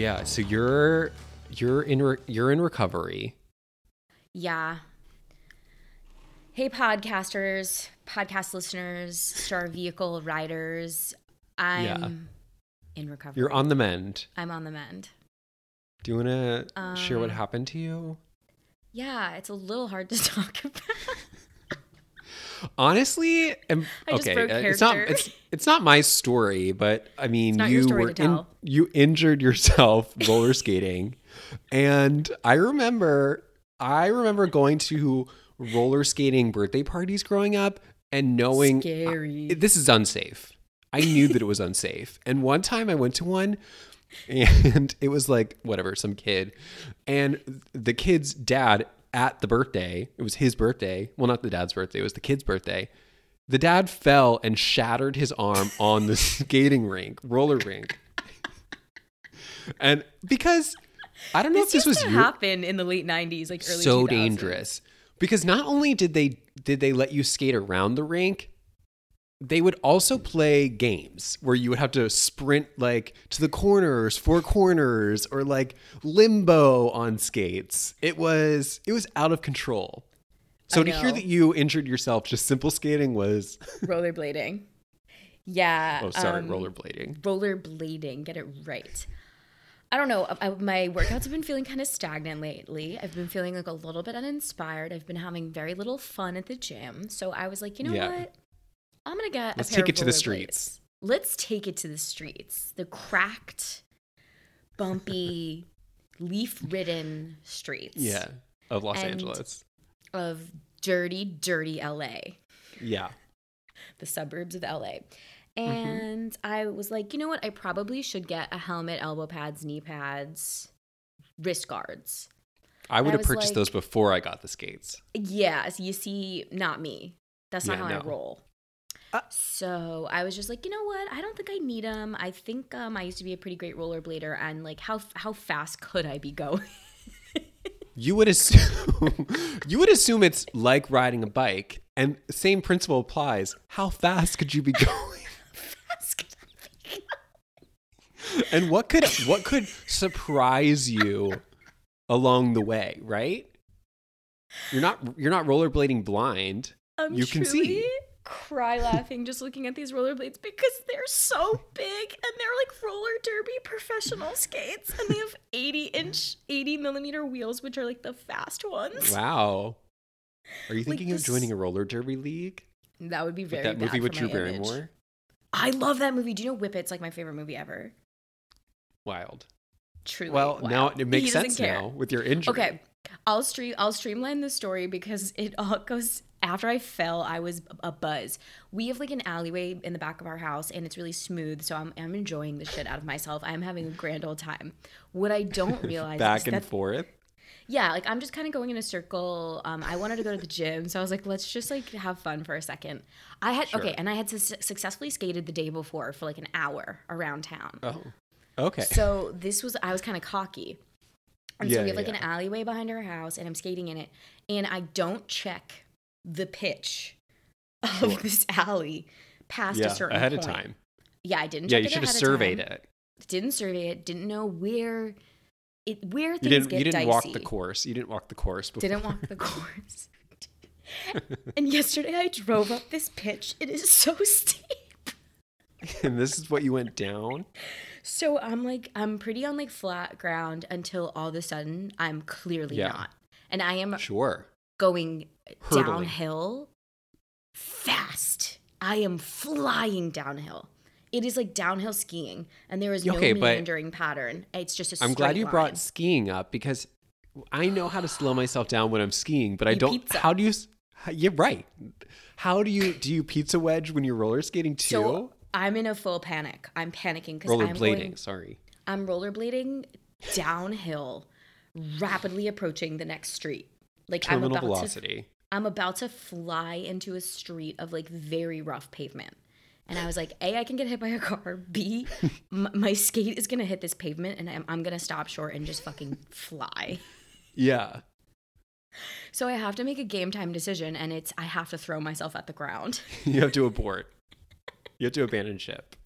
Yeah. So you're you're in re- you're in recovery. Yeah. Hey, podcasters, podcast listeners, Star Vehicle riders. I'm Yeah. in recovery. You're on the mend. I'm on the mend. Do you want to share what Um, happened to you? Yeah, it's a little hard to talk about. Honestly, I just okay, uh, it's not it's it's not my story, but I mean, you were in, you injured yourself roller skating, and I remember I remember going to roller skating birthday parties growing up and knowing Scary. this is unsafe. I knew that it was unsafe. And one time I went to one and it was like whatever, some kid. And the kid's dad at the birthday, it was his birthday. Well, not the dad's birthday, it was the kid's birthday. The dad fell and shattered his arm on the skating rink, roller rink. And because I don't know this if this used was to your happen in the late 90s, like early so 2000s. dangerous because not only did they did they let you skate around the rink they would also play games where you would have to sprint like to the corners four corners or like limbo on skates it was it was out of control so to hear that you injured yourself just simple skating was Rollerblading. Yeah. oh sorry um, rollerblading rollerblading. Get it right. I don't know. I, my workouts have been feeling kind of stagnant lately. I've been feeling like a little bit uninspired. I've been having very little fun at the gym. So I was like, you know Yeah. what? I'm gonna get. Let's take it to the streets. Let's take it to the streets. The cracked, bumpy, leaf-ridden streets. yeah of los angeles Of dirty, dirty LA. yeah the suburbs of LA. Mm-hmm. And I was like, you know what? I probably should get a helmet, elbow pads, knee pads, wrist guards. i would I have was purchased like- those before i got the skates Yeah, so you see, not me. That's not Yeah, how I roll. Uh. so I was just like, you know what? I don't think I need them. I think um, I used to be a pretty great rollerblader, and like, how how fast could I be going? you would assume you would assume it's like riding a bike and same principle applies how fast could you be going and what could what could surprise you along the way right you're not you're not rollerblading blind I'm You can truly see. Cry laughing just looking at these rollerblades because they're so big and they're like roller derby professional skates and they have 80 inch 80 millimeter wheels which are like the fast ones. Wow. Are you thinking of this- joining a roller derby league? That would be very like that movie with drew barrymore? I love that movie. Do you know whip it's like my favorite movie ever? Wild. Truly well now it makes He sense care. now with your injury. Okay, I'll stream. I'll streamline the story because it all goes. After I fell, I was a buzz. We have like an alleyway in the back of our house, and it's really smooth. So I'm, I'm enjoying the shit out of myself. I'm having a grand old time. What I don't realize back and forth yeah, like I'm just kind of going in a circle. Um, I wanted to go to the gym, so I was like, let's just like have fun for a second. I had Sure. okay, and I had su- successfully skated the day before for like an hour around town. oh okay So this was I was kind of cocky. And so we have like yeah. an alleyway behind our house and I'm skating in it and I don't check the pitch of Sure. this alley past yeah a certain ahead of time Yeah, I didn't Yeah, you should have surveyed it. Didn't survey it, didn't know where it where You things didn't. get You didn't dicey. walk the course. You didn't walk the course before. Didn't walk the course. and yesterday I drove up this pitch. It is so steep. and this is what you went down. So I'm like, I'm pretty on like flat ground until all of a sudden I'm clearly Yeah. not. And I am Sure. going Hurtling. downhill fast. I am flying downhill. It is like downhill skiing, and there is no Okay, meandering pattern. It's just a I'm glad you line. brought skiing up because I know how to slow myself down when I'm skiing, but I You don't. pizza. How do you? You're right. How do you do you pizza wedge when you're roller skating too? So I'm in a full panic. I'm panicking because I'm Rollerblading. going, Sorry. I'm rollerblading downhill, rapidly approaching the next street. Like I'm Terminal about to velocity. I'm about to fly into a street of like very rough pavement. And I was like, A, I can get hit by a car. B, m- my skate is going to hit this pavement and I'm, I'm going to stop short and just fucking fly. Yeah. So I have to make a game time decision and it's, I have to throw myself at the ground. You have to abort. You have to abandon ship.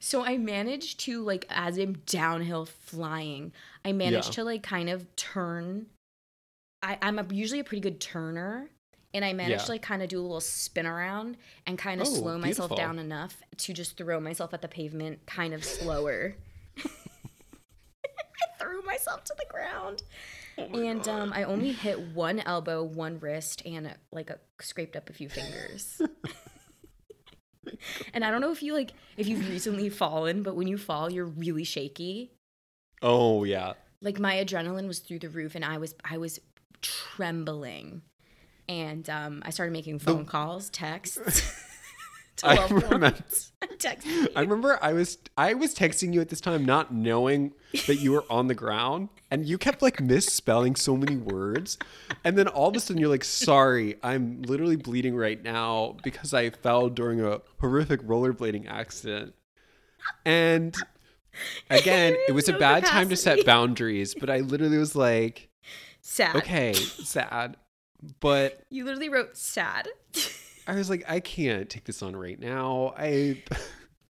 So I managed to like as I'm downhill flying, I managed Yeah. to like kind of turn. I, I'm a, usually a pretty good turner, and I managed Yeah. to like kind of do a little spin around and kind of Oh, slow myself beautiful. down enough to just throw myself at the pavement, kind of slower. I threw myself to the ground, Oh and um, I only hit one elbow, one wrist, and like a, scraped up a few fingers. and I don't know if you like if you've recently fallen, but when you fall, you're really shaky. Oh yeah. Like my adrenaline was through the roof, and I was I was trembling, and um, I started making phone calls, texts. I remember. I remember I was I was texting you at this time, not knowing that you were on the ground, and you kept like misspelling so many words, and then all of a sudden you're like, "Sorry, I'm literally bleeding right now because I fell during a horrific rollerblading accident." And again, it was a bad time to set boundaries, but I literally was like, sad. "Okay, sad," but You literally wrote sad. I was like, "I can't take this on right now." I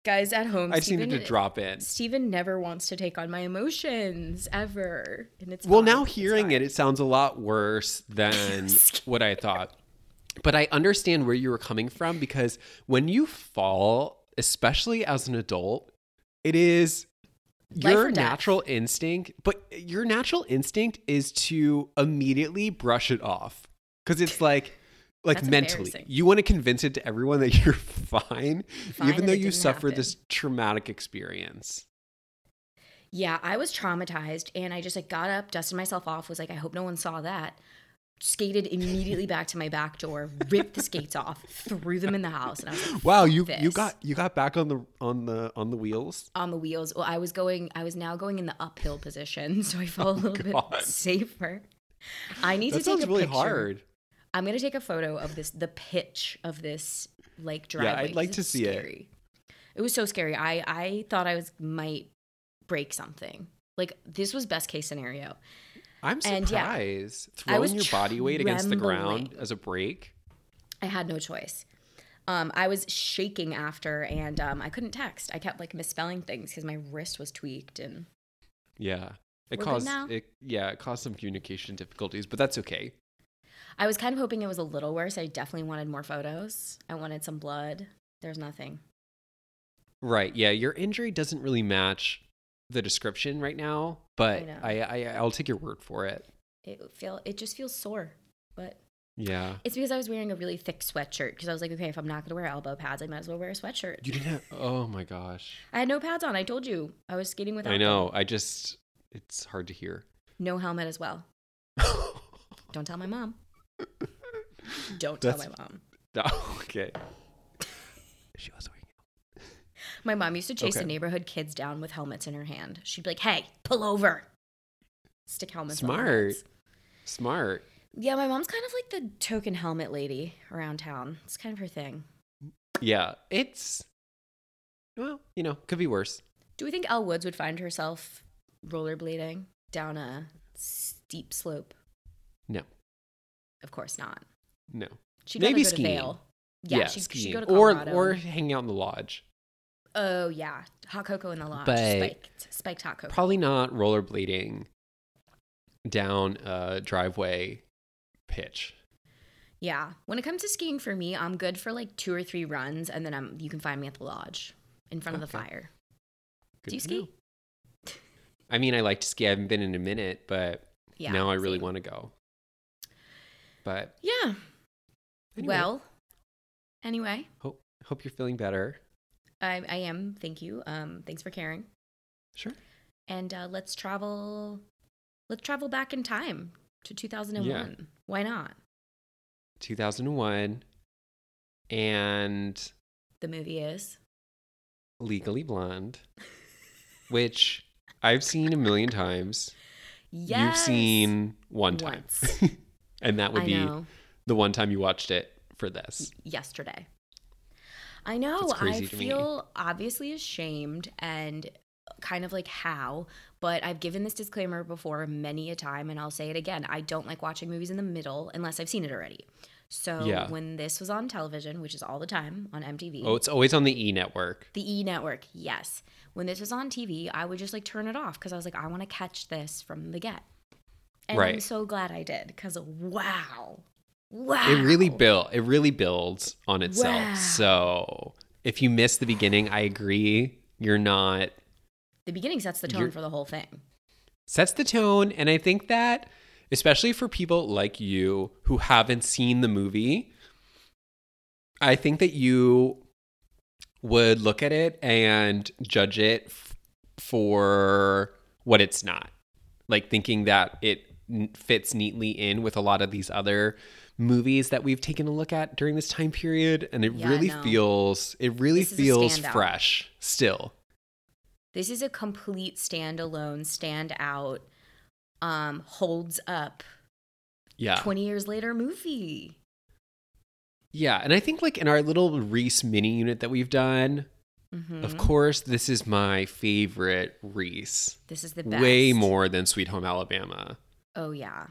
Guys at home, I just needed to drop in. Steven never wants to take on my emotions ever, and it's Well, fine. now hearing it, it sounds a lot worse than what I thought. But I understand where you were coming from because when you fall, especially as an adult, it is your natural instinct, but your natural instinct is to immediately brush it off because it's like, like That's mentally, you want to convince it to everyone that you're fine, Fine even though you suffered happen. this traumatic experience. Yeah, I was traumatized and I just like got up, dusted myself off, was like, I hope no one saw that. Skated immediately back to my back door, ripped the skates off, threw them in the house, and I was like, Wow, "Fuck you you got you got back on the on the on the wheels. on the wheels. Well, I was going, I was now going in the uphill position, so I felt oh, a little Oh, God. bit safer. I need That to take sounds a really picture. hard. I'm gonna take a photo of this, the pitch of this like Yeah. I'd like to see it. It was so scary. I I thought I was might break something. Like this was best case scenario. I'm And yeah, surprised. I was Throwing your body weight against the ground as a break. I had no choice. Um, I was shaking after, and um, I couldn't text. I kept like misspelling things because my wrist was tweaked, and Yeah. It We're caused it yeah, it caused some communication difficulties, but that's okay. I was kind of hoping it was a little worse. I definitely wanted more photos. I wanted some blood. There's nothing. Right. Yeah, your injury doesn't really match the description right now, but know. I, I I'll take your word for it. It feel it just feels sore, but Yeah. it's because I was wearing a really thick sweatshirt. Because I was like, okay, if I'm not gonna wear elbow pads, I might as well wear a sweatshirt. You didn't have Oh my gosh. I had no pads on. I told you I was skating without. I them. know. I just it's hard to hear. No helmet as well. Don't tell my mom. Don't tell my mom. Okay. She was wearing My mom used to chase the neighborhood kids down with helmets in her hand. She'd be like, "Hey, pull over." Stick helmets. Smart. Smart. Yeah, my mom's kind of like the token helmet lady around town. It's kind of her thing. Yeah, it's well, you know, could be worse. Do we think Elle Woods would find herself rollerblading down a steep slope? No, Of course not. no. She'd Maybe go skiing. Yeah, she'd, she'd skiing. go to or or hanging out in the lodge. Oh yeah, hot cocoa in the lodge, But- spiked, spiked hot cocoa. Probably not rollerblading down a driveway pitch. Yeah, when it comes to skiing for me, I'm good for like two or three runs, and then I'm you can find me at the lodge in front of the fire. Good Do you ski? know. I mean, I like to ski. I haven't been in a minute, but Yeah. now I really want to go. But Yeah. anyway, Well, anyway, hope hope you're feeling better. I, I am. Thank you. Um, thanks for caring. Sure. And uh, let's travel. Let's travel back in time to 2001. Yeah. Why not? 2001 and The movie is. Legally Blonde, which I've seen a million times. Yes. You've seen one time. And that would I be know. the one time you watched it for this. Yesterday. I know. I to me. feel obviously ashamed and kind of like how, but I've given this disclaimer before many a time and I'll say it again. I don't like watching movies in the middle unless I've seen it already. So Yeah. when this was on television, which is all the time on MTV, Oh, it's always on the E network. the E network, yes. When this was on TV, I would just like turn it off because I was like, I want to catch this from the get. And I'm so glad I did because wow. Wow. It really build it really builds on itself. Wow. So if you miss the beginning, I agree. You're not the beginning sets the tone for the whole thing. sets the tone and I think that especially for people like you who haven't seen the movie, I think that you would look at it and judge it f- for what it's not. Like thinking that it n- fits neatly in with a lot of these other movies that we've taken a look at during this time period and it Yeah, really no. feels it really This feels fresh still. This is a complete standalone, stand out, um, holds up Yeah. 20 years later movie. Yeah, and I think like in our little Reese mini unit that we've done, Mhm. of course, this is my favorite Reese. This is the best. Way more than Sweet Home Alabama. Oh, yeah.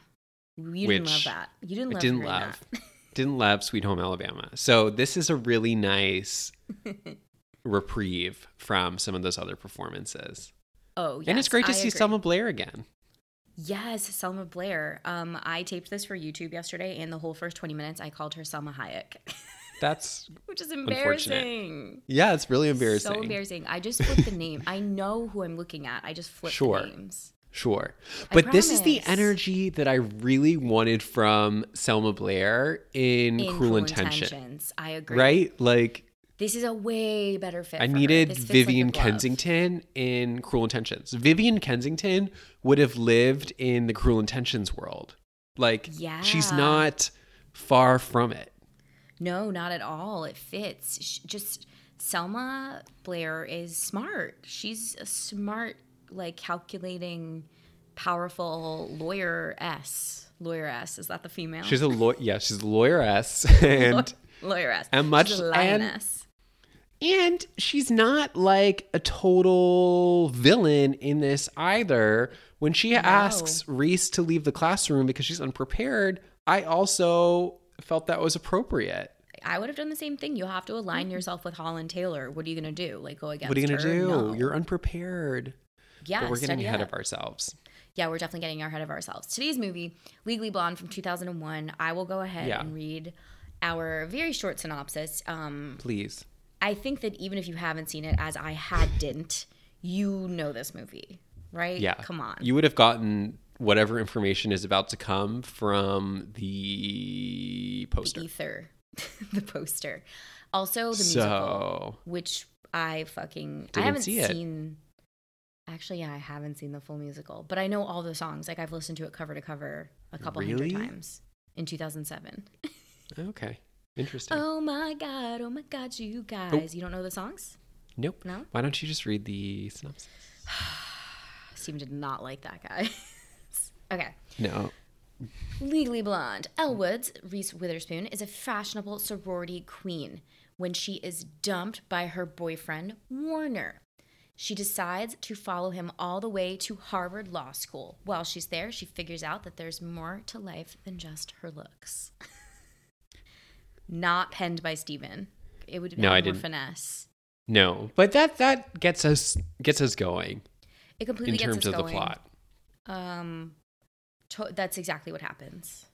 You didn't love that. You didn't I love didn't love. that. Didn't love Sweet Home Alabama. So this is a really nice reprieve from some of those other performances. Oh, yes. and it's great to I see agree. Selma Blair again. Yes, Selma Blair. Um, I taped this for YouTube yesterday, and the whole first 20 minutes, I called her Selma Hayek, That's which is embarrassing. yeah, it's really embarrassing. So embarrassing. I just flipped the name. I know who I'm looking at. I just flipped Sure. the names. Sure. But this is the energy that I really wanted from Selma Blair in, In Cruel, Intention. I agree. Right? Like This is a way better fit. I for needed fits like Vivian. Kensington in Cruel Intentions. Vivian Kensington would have lived in the Cruel Intentions world. Like yeah. she's not far from it. No, not at all. It fits. Sh- Just Selma Blair is smart. She's a smart, like calculating, powerful lawyer S. Lawyer S. Is that the female? She's a lawyer. yeah, she's a lawyeress and lawyer S. and much- She's a lioness. and she's not like a total villain in this either. When she asks Reese to leave the classroom because she's unprepared, I also felt that was appropriate. I would have done the same thing. You have to align mm-hmm. yourself with Holland Taylor. What are you gonna do? Like go against What are you gonna do? No. You're unprepared. Yeah, but we're getting ahead up. of ourselves. yeah, we're definitely getting ahead of ourselves. Today's movie, Legally Blonde from 2001. I will go ahead Yeah. and read our very short synopsis. Um, Please. I think that even if you haven't seen it, as I had didn't, you know this movie, right? Yeah. Come on. You would have gotten whatever information is about to come from the poster. Ether, the poster. Also, the musical, which I fucking I haven't see it. seen. Actually, yeah, I haven't seen the full musical, but I know all the songs. Like I've listened to it cover to cover a couple Really? hundred times in 2007. okay. Interesting. Oh my god! Oh my god! You oh. guys, you don't know the songs? nope. No. Why don't you just read the synopsis? Steve did not like that guy. okay. No. Legally Blonde. Elle Woods, Reese Witherspoon, is a fashionable sorority queen when she is dumped by her boyfriend, Warner. She decides to follow him all the way to Harvard Law School. While she's there, she figures out that there's more to life than just her looks. Not penned by Stephen. It would No, I more didn't. finesse. No. But that that gets us gets us going It completely in gets terms us of the plot. Um, to- that's exactly what happens.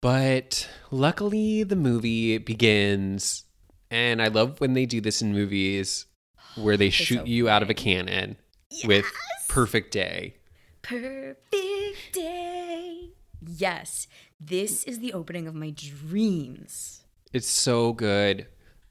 But luckily, the movie begins, and I love when they do this in movies where they shoot you out of a cannon with Perfect Day. Perfect day. Yes, this is the opening of my dreams. It's so good.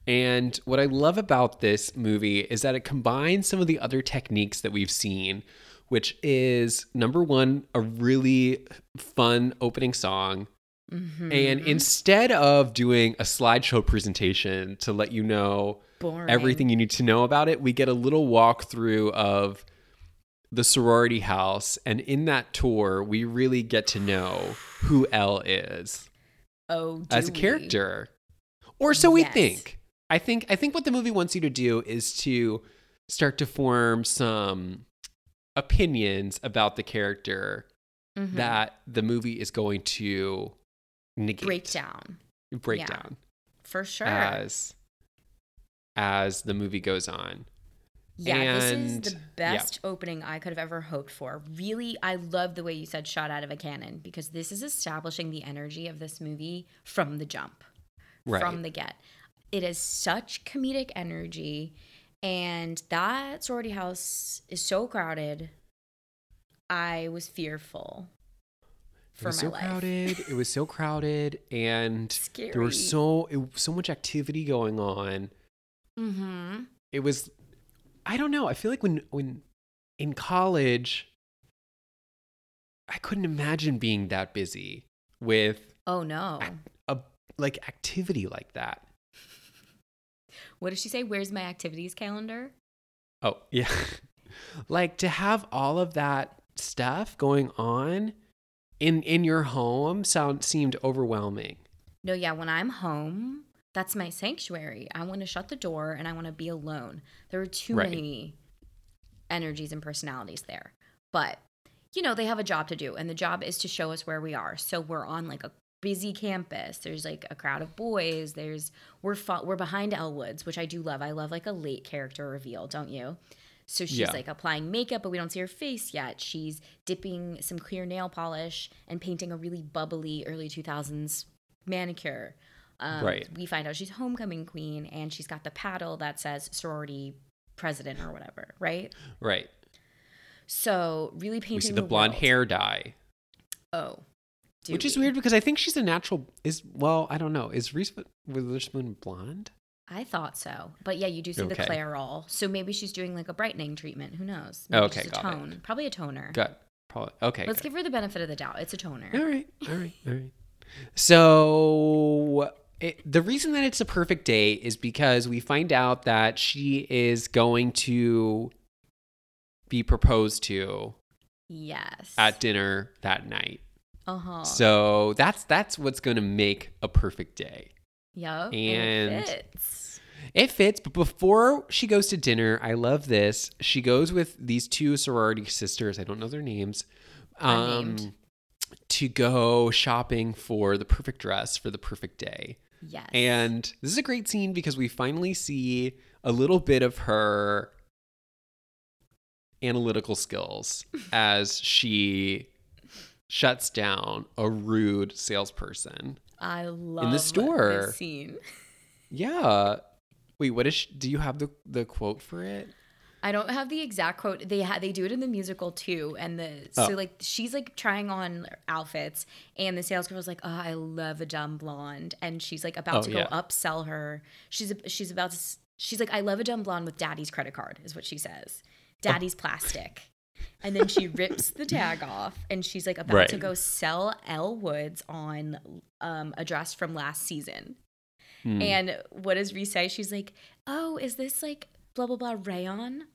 And what I love about this movie is that it combines some of the other techniques that we've seen, which is number one, a really fun opening song. Mm-hmm. And instead of doing a slideshow presentation to let you know Boring. everything you need to know about it, we get a little walkthrough of the sorority house. And in that tour, we really get to know who Elle is Oh, as a we? character. Or so we Yes. think. I think I think what the movie wants you to do is to start to form some opinions about the character Mhm. that the movie is going to negate breakdown breakdown for sure. as as the movie goes on. Yeah, this is And- the yeah. best opening I could have ever hoped for. Really, I love the way you said shot out of a cannon because this is establishing the energy of this movie from the jump, Right. from the get. It is such comedic energy, and that sorority house is so crowded. I was fearful It for was my so life. crowded. It was so crowded, and there was so it, so much activity going on. Mm-hmm. It was, I don't know. I feel like when when in college, I couldn't imagine being that busy with Oh no! a like activity like that. What did she say? Where's my activities calendar? Oh yeah, like to have all of that stuff going on in in your home sound seemed overwhelming. No, yeah, when I'm home, that's my sanctuary. I want to shut the door and I want to be alone. There are too Right. many energies and personalities there. But, you know, they have a job to do, and the job is to show us where we are. So we're on like a busy campus. There's like a crowd of boys. There's we're fo- we're behind Elle Woods, which I do love. I love like a late character reveal, don't you? So she's Yeah. like applying makeup, but we don't see her face yet. She's dipping some clear nail polish and painting a really bubbly early 2000s manicure. Um, Right. We find out she's homecoming queen and she's got the paddle that says sorority president or whatever, right? Right. So really painting We see the, the blonde world. hair dye, Oh. which is weird because I think she's a natural. Is well, I don't know. Is Reese Witherspoon blonde? I thought so. But yeah, you do see the Okay. Clairol. So maybe she's doing like a brightening treatment. Who knows? Maybe Okay, got it. Probably a toner. Good. Probably. Okay. Let's good. give her the benefit of the doubt. It's a toner. All right. All right. All right. So it, the reason that it's a perfect day is because we find out that she is going to be proposed to Yes. at dinner that night. uh-huh. So that's that's what's going to make a perfect day. Yep. and- it fits. It fits, but before she goes to dinner, I love this. She goes with these two sorority sisters. I don't know their names. Um, to go shopping for the perfect dress for the perfect day. Yes. And this is a great scene because we finally see a little bit of her analytical skills as she shuts down a rude salesperson. I love store. this scene. Yeah. Wait, what is she, do you have the the quote for it? I don't have the exact quote. They ha- they do it in the musical too, and the so Oh. like she's like trying on outfits, and the sales girl's like, "Oh, I love a dumb blonde," and she's like about Oh, to go yeah. upsell her. She's she's about to. She's like, "I love a dumb blonde with daddy's credit card," is what she says. Daddy's plastic. And then she rips the tag off, and she's like about to go sell Elle Woods on um, a dress from last season. Hmm. And what does Reese say? She's like, "Oh, is this like blah blah blah rayon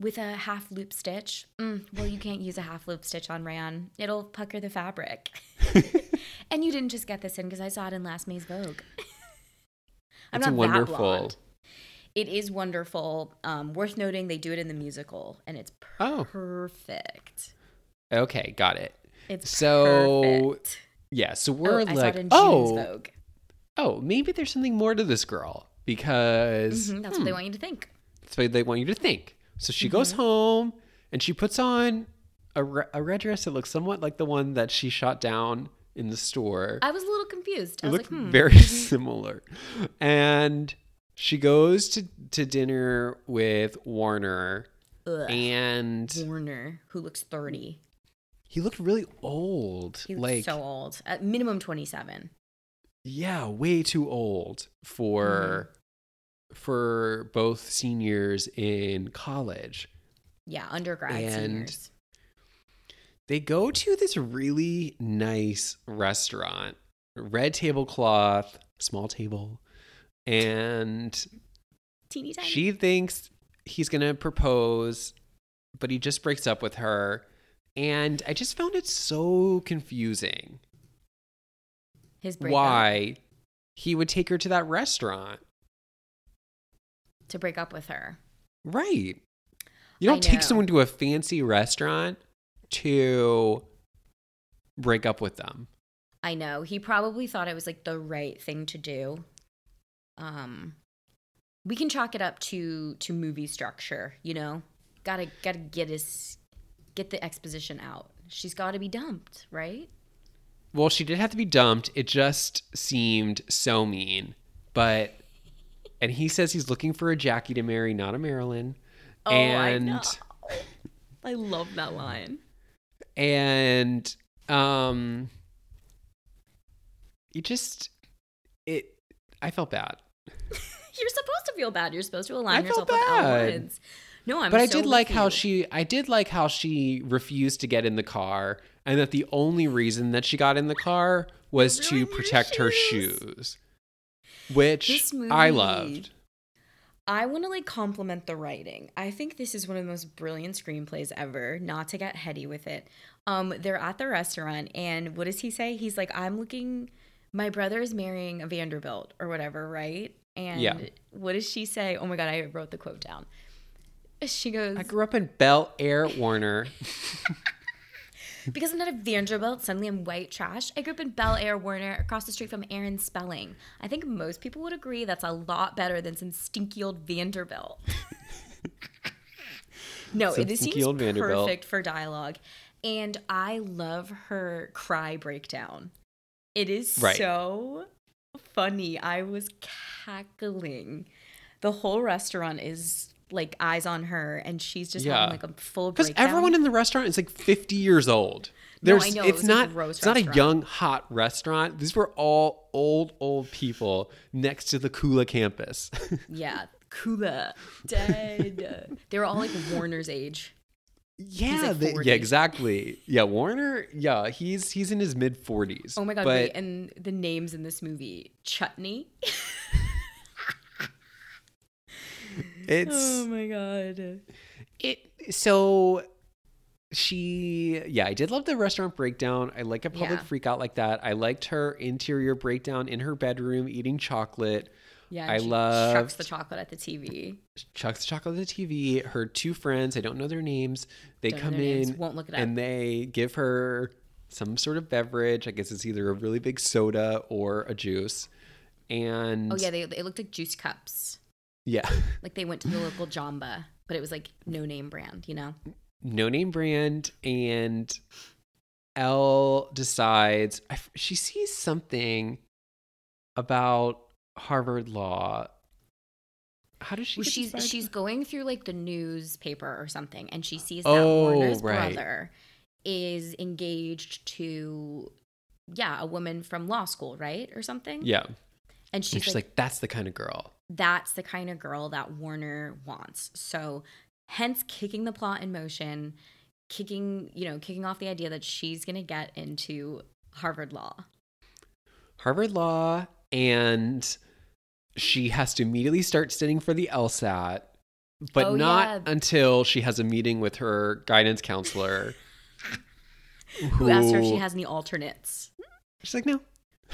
with a half loop stitch? Mm, well, you can't use a half loop stitch on rayon; it'll pucker the fabric." and you didn't just get this in because I saw it in last May's Vogue. I'm It's not wonderful. that blonde. It is wonderful. Um, worth noting, they do it in the musical, and it's Oh. perfect. Okay, got it. It's So, perfect. Yeah, so Oh, we're I saw like, it in June's oh, Vogue. oh, maybe there's something more to this girl because Mhm, that's what they want you to think. that's what they want you to think. So she goes home and she puts on a, re- a red dress that looks somewhat like the one that she shot down in the store. I was a little confused. I it was looked like, hmm. very similar. And she goes to, to dinner with Warner Ugh. and Warner, who looks 30. he looked really old. He like so old. At minimum 27. yeah, way too old for Mm-hmm. For both seniors in college. Yeah, undergrad And- seniors. They go to this really nice restaurant, red tablecloth, small table, and Teeny tiny. she thinks he's going to propose, but he just breaks up with her. And I just found it so confusing His breakup. why he would take her to that restaurant. To break up with her. Right. You don't take someone to a fancy restaurant to break up with them. I know. He probably thought it was like the right thing to do. Um we can chalk it up to to movie structure, you know? Gotta gotta get his get the exposition out. She's gotta be dumped, right? Well, she did have to be dumped. It just seemed so mean. But and he says he's looking for a Jackie to marry, not a Marilyn. Oh, and I know. I love that line. and um you just it I felt bad. You're supposed to feel bad. You're supposed to align I yourself with. Woods. No, I'm but I did like with how she I did like how she refused to get in the car and that the only reason that she got in the car was to protect her shoes. Which This I loved. I want to like compliment the writing. I think this is one of the most brilliant screenplays ever. Not to get heady with it. Um, they're at the restaurant, and what does he say? He's like, "I'm looking. My brother is marrying a Vanderbilt or whatever, right?" And Yeah. what does she say? Oh my god, I wrote the quote down. She goes, I grew up in Bel Air Warner. Because I'm not a Vanderbilt, suddenly I'm white trash. I grew up in Bel Air, Warner, across the street from Aaron Spelling. I think most people would agree that's a lot better than some stinky old Vanderbilt. no, Some it seems Vanderbilt. perfect for dialogue. And I love her cry breakdown. It is Right. so funny. I was cackling. The whole restaurant is like eyes on her, and she's just Yeah. having like a full Because everyone in the restaurant is like 50 years old. No, There's, I know, it it's a not. gross it's not a young, hot restaurant. These were all old, old people next to the CULA campus. Yeah, CULA dead. they were all like Warner's age. yeah, like they- yeah, exactly. Yeah, Warner. Yeah, he's he's in his mid 40s. Oh my god! But wait, and the names in this movie: Chutney. it's oh my god! it. So she, yeah, I did love the restaurant breakdown. I like a public Yeah. freak out like that. I liked her interior breakdown in her bedroom eating chocolate. Yeah, I she chucks the chocolate at the TV. chucks the chocolate at the TV. Her two friends, I don't know their names. They Don't come their names, in, won't look it up. and they give her some sort of beverage. I guess it's either a really big soda or a juice. And Oh yeah, they they looked like juice cups. Yeah, Like they went to the local Jamba, but it was like no name brand. You know? no name brand. And Elle decides she sees something about Harvard Law. How does she? Well, she's she's going through like the newspaper or something, and she sees that Oh, Warner's right. brother is engaged to, yeah, a woman from law school, right, or something. yeah. and she's, And she's like, like, that's the kind of girl. That's the kind of girl that Warner wants. So, hence kicking the plot in motion, kicking you know kicking off the idea that she's gonna get into Harvard Law. Harvard Law, and she has to immediately start studying for the LSAT, but Oh, not yeah. until she has a meeting with her guidance counselor. Who asked her if she has any alternates? She's like, no,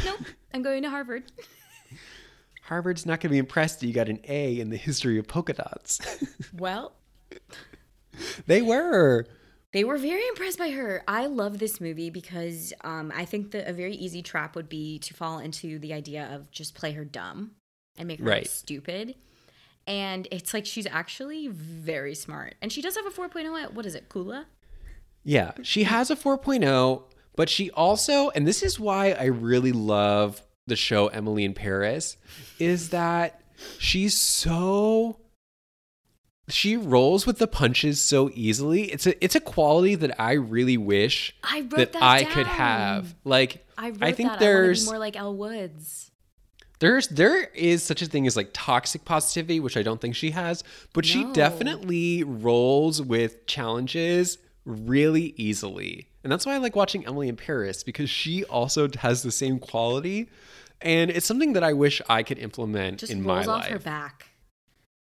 Nope, I'm going to Harvard. Harvard's not going to be impressed that you got an A in the history of polka dots. Well, they were. They were very impressed by her. I love this movie because um, I think that a very easy trap would be to fall into the idea of just play her dumb and make her look Right. stupid. And it's like she's actually very smart. And she does have a 4.0 at, what is it, CULA? Yeah, she has a 4.0, but she also, and this is why I really love the show Emily in Paris, is that she's so she rolls with the punches so easily. It's a it's a quality that I really wish I that, that I could have. Like I I think that. there's I want to be more like Elle Woods. there's there is such a thing as like toxic positivity, which I don't think she has, but she definitely rolls with challenges really easily. And that's why I like watching Emily in Paris because she also has the same quality. And it's something that I wish I could implement Just in my rolls off life. her back.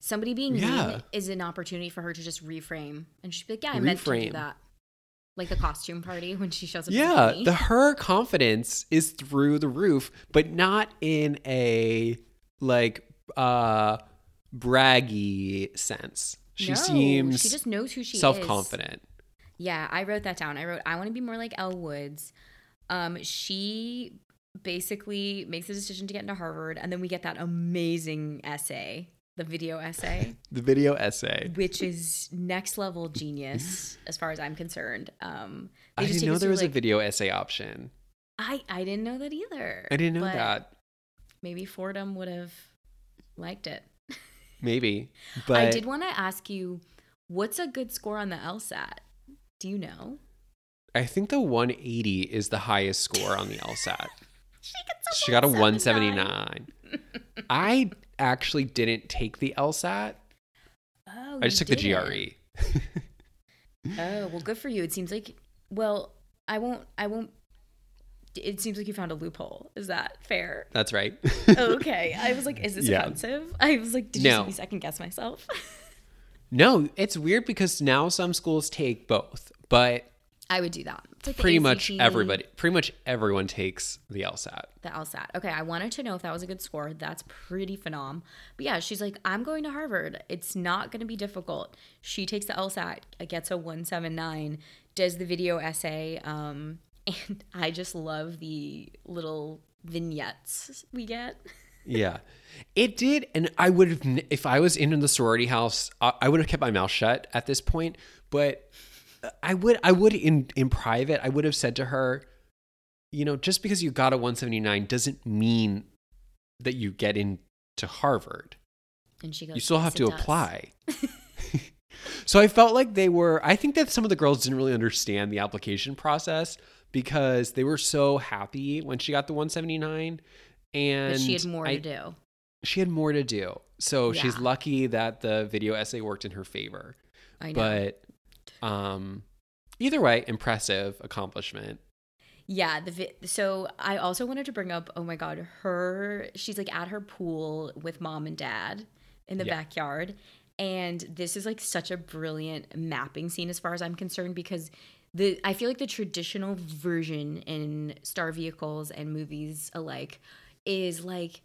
Somebody being Yeah. mean is an opportunity for her to just reframe. And she'd be like, yeah, I meant to Reframe. do that. Like the costume party when she shows up. Yeah, the her confidence is through the roof, but not in a like uh braggy sense. She No, seems she just knows who she is. self-confident. Yeah, I wrote that down. I wrote, I want to be more like Elle Woods. Um, she basically makes the decision to get into Harvard, and then we get that amazing essay, the video essay, The video essay. which is next level genius as far as I'm concerned. Um, I didn't know there was a video essay option. I I didn't know that either. I didn't know that. Maybe Fordham would have liked it. Maybe, but I did want to ask you, what's a good score on the LSAT? Do you know? I think the 180 is the highest score on the LSAT. She gets She got a 179. I actually didn't take the LSAT. Oh, I just took the didn't. GRE. Oh, well, good for you. It seems like, well, I won't, I won't. It seems like you found a loophole. Is that fair? That's right. okay. I was like, is this Yeah. offensive? I was like, did you No. see me second guess myself? No, it's weird because now some schools take both, but I would do that. It's like pretty much everybody, pretty much everyone takes the LSAT. The LSAT. Okay, I wanted to know if that was a good score. That's pretty phenom. But yeah, she's like, I'm going to Harvard. It's not going to be difficult. She takes the LSAT, gets a 179, does the video essay, um, and I just love the little vignettes we get. Yeah, it did, and I would have if I was in the sorority house, I, I would have kept my mouth shut at this point. But uh, I would, I would in in private, I would have said to her, you know, just because you got a 179 doesn't mean that you get into Harvard. And she goes, You still have "Yes, to apply. so I felt like they were. I think that some of the girls didn't really understand the application process because they were so happy when she got the 179. And But she had more I- to do. she had more to do. So she's lucky that the video essay worked in her favor. I know. But um either way, impressive accomplishment. Yeah, the vi- so I also wanted to bring up oh my god, her she's like at her pool with mom and dad in the Yeah. backyard and this is like such a brilliant mapping scene as far as I'm concerned because the I feel like the traditional version in star vehicles and movies alike is like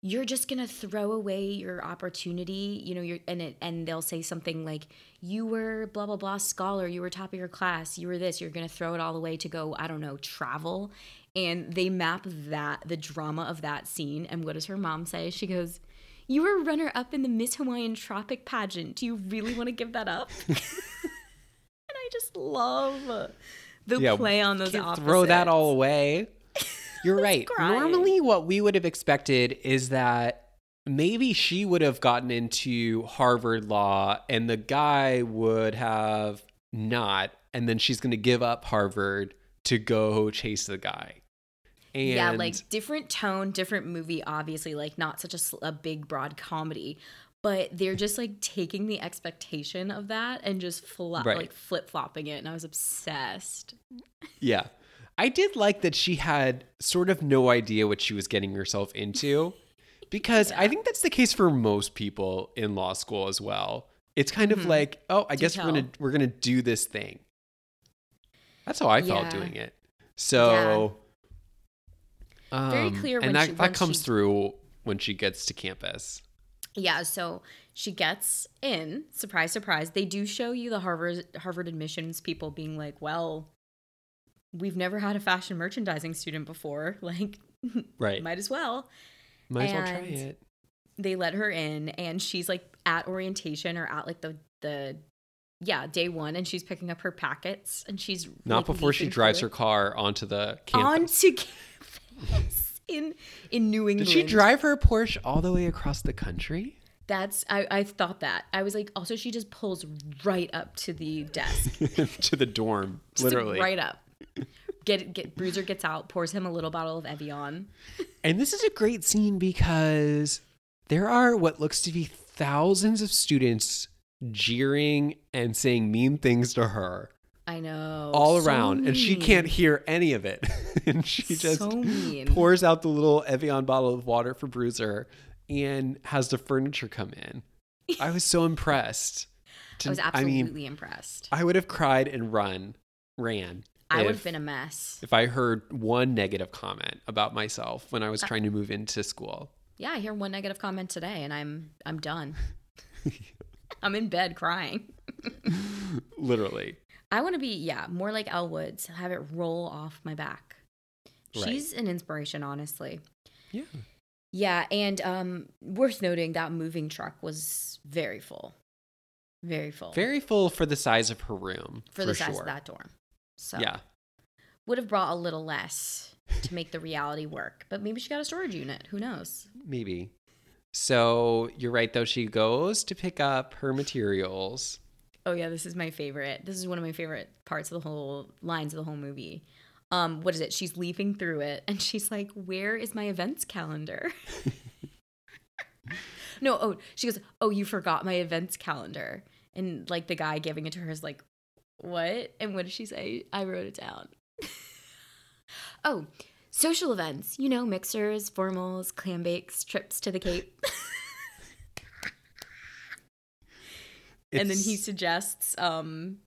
you're just gonna throw away your opportunity you know you're and it and they'll say something like you were blah blah blah scholar you were top of your class you were this you're gonna throw it all away to go i don't know travel and they map that the drama of that scene and what does her mom say she goes you were runner up in the miss hawaiian tropic pageant do you really want to give that up and i just love the Yeah, play on those opposites. throw that all away. You're right. Normally what we would have expected is that maybe she would have gotten into Harvard law and the guy would have not and then she's going to give up Harvard to go chase the guy. And yeah, like different tone, different movie, obviously, like not such a, a big, broad comedy, but they're just like taking the expectation of that and just fla- Right. like flip flopping it. And I was obsessed. Yeah. I did like that she had sort of no idea what she was getting herself into because I think that's the case for most people in law school as well. It's kind of like, oh, I guess we're going to we're to do this thing. That's how I felt doing it. So Very um, clear and that she- that comes she- through when she gets to campus. Yeah, so she gets in. Surprise, surprise. They do show you the Harvard Harvard admissions people being like, "Well, we've never had a fashion merchandising student before. Like, Right. might as well." Might as well try it. they let her in and she's like at orientation or at like the the yeah day one and she's picking up her packets and she's Not like, before she drives her car onto the campus. onto campus in in New England. Did she drive her Porsche all the way across the country? That's I I thought that I was like also she just pulls right up to the desk to the dorm, Just literally. right up. Get get Bruiser gets out pours him a little bottle of Evian. And this is a great scene because there are what looks to be thousands of students jeering and saying mean things to her I know all so around, and she can't hear any of it. and she just so pours out the little Evian bottle of water for Bruiser and has the furniture come in. I was so impressed. To- I was I absolutely mean, impressed. I would have cried and run, ran. I would have been a mess. if I heard one negative comment about myself when I was trying to move into school. Yeah, I hear one negative comment today and I'm I'm done. I'm in bed crying. Literally. I want to be yeah, more like Elle Woods, have it roll off my back. Right. She's an inspiration, honestly. Yeah. Yeah, and um, worth noting that moving truck was very full, very full, Very full for the size of her room. for the size sure. of that dorm. So Yeah. would have brought a little less to make the reality work, but maybe she got a storage unit. Who knows? Maybe. So you're right, though. She goes to pick up her materials. Oh yeah, this is my favorite. This is one of my favorite parts of the whole lines of the whole movie. Um, what is it? She's leafing through it and she's like, Where is my events calendar? no, oh, she goes, Oh, you forgot my events calendar. And like the guy giving it to her is like, What? And what did she say? I wrote it down. oh, social events, you know, mixers, formals, clam bakes, trips to the Cape. and then he suggests um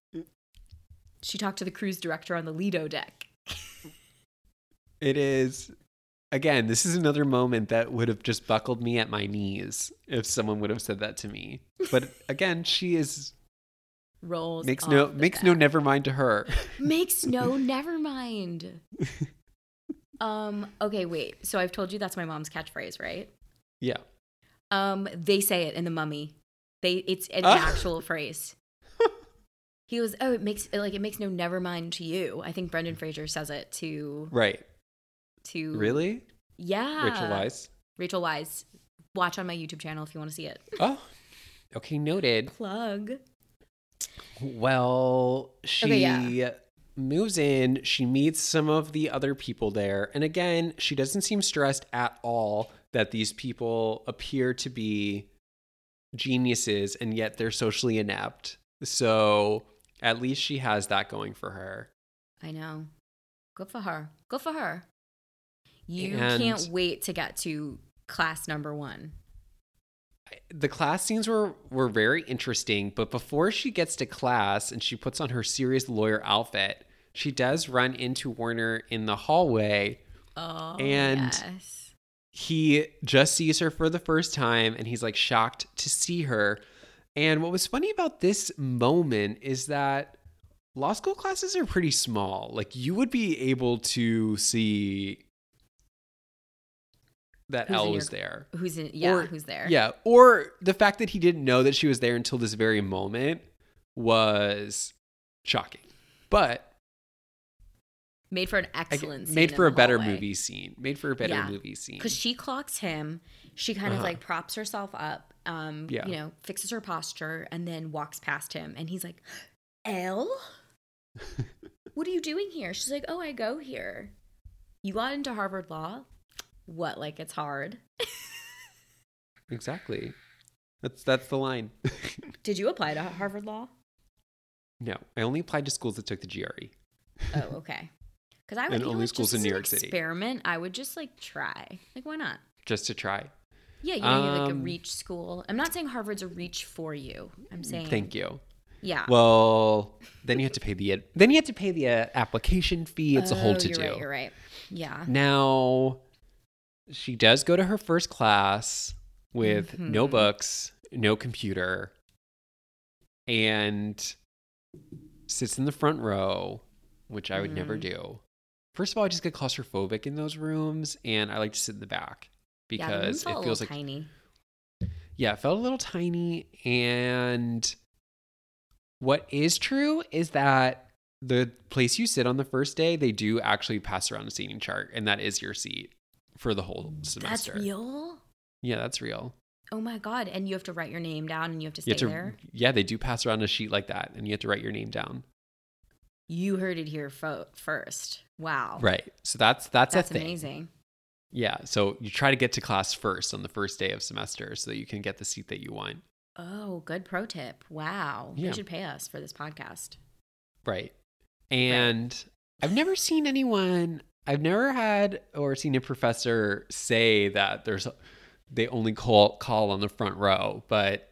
she talked to the cruise director on the Lido deck. It is. Again, this is another moment that would have just buckled me at my knees if someone would have said that to me. But again, she is Rolls makes no makes no never mind to her. makes no never mind. um okay, wait. So I've told you that's my mom's catchphrase, right? Yeah. Um they say it in the mummy. They it's an Ah. actual phrase. He goes, "Oh, it makes like it makes no never mind to you." I think Brendan Fraser says it to Right. to Really? Yeah. Rachel Weisz. Rachel Weisz. Watch on my YouTube channel if you want to see it. Oh. Okay, noted. Plug. Well, she Okay, yeah. moves in, she meets some of the other people there, and again, she doesn't seem stressed at all that these people appear to be geniuses and yet they're socially inept. So, at least she has that going for her. I know. Good for her. Good for her. You And- can't wait to get to class number one. The class scenes were were very interesting but before she gets to class and she puts on her serious lawyer outfit she does run into warner in the hallway Oh, And- yes. he just sees her for the first time and he's like shocked to see her and what was funny about this moment is that law school classes are pretty small like you would be able to see that Who's Elle was there Who's in? Yeah, Or- who's there? Yeah, or the fact that he didn't know that she was there until this very moment was shocking. But Made for an excellent. scene made for a better hallway. movie scene. Made for a better Yeah, movie scene. because she clocks him. She kind of Uh-huh. like props herself up. Um, Yeah. you know, fixes her posture and then walks past him, and he's like, "Elle, what are you doing here?" She's like, "Oh, I go here. You got into Harvard Law. What? Like it's hard? exactly. That's that's the line. Did you apply to Harvard Law? no, I only applied to schools that took the GRE. Oh, okay. Because I would And only schools just in New York City. Experiment. I would just like try. Like, why not? just to try. Yeah, you know, you're like a Um, reach school. I'm not saying Harvard's a reach for you. I'm saying Thank you. Yeah. Well, then you have to pay the then you have to pay the uh, application fee. It's a whole Oh, to do. Right, you're right. Yeah. Now, she does go to her first class with no Mhm. books, no computer, and sits in the front row, which I would never Mhm. do. First of all, I just get claustrophobic in those rooms, and I like to sit in the back yeah, the because it feels like tiny. yeah, it felt a little tiny. And what is true is that the place you sit on the first day, they do actually pass around a seating chart, and that is your seat for the whole semester. That's real. Yeah, that's real. Oh my god! And you have to write your name down, and you have to stay You have to, there. yeah, they do pass around a sheet like that, and you have to write your name down. You heard it here fo- first. Wow. Right. So that's that's, That's a thing. amazing. Yeah. So you try to get to class first on the first day of semester, so that you can get the seat that you want. Oh, good pro tip. Wow. Yeah. They should pay us for this podcast. Right. And I've never seen anyone, I've never had or seen a professor say that there's, they only call call on the front row, but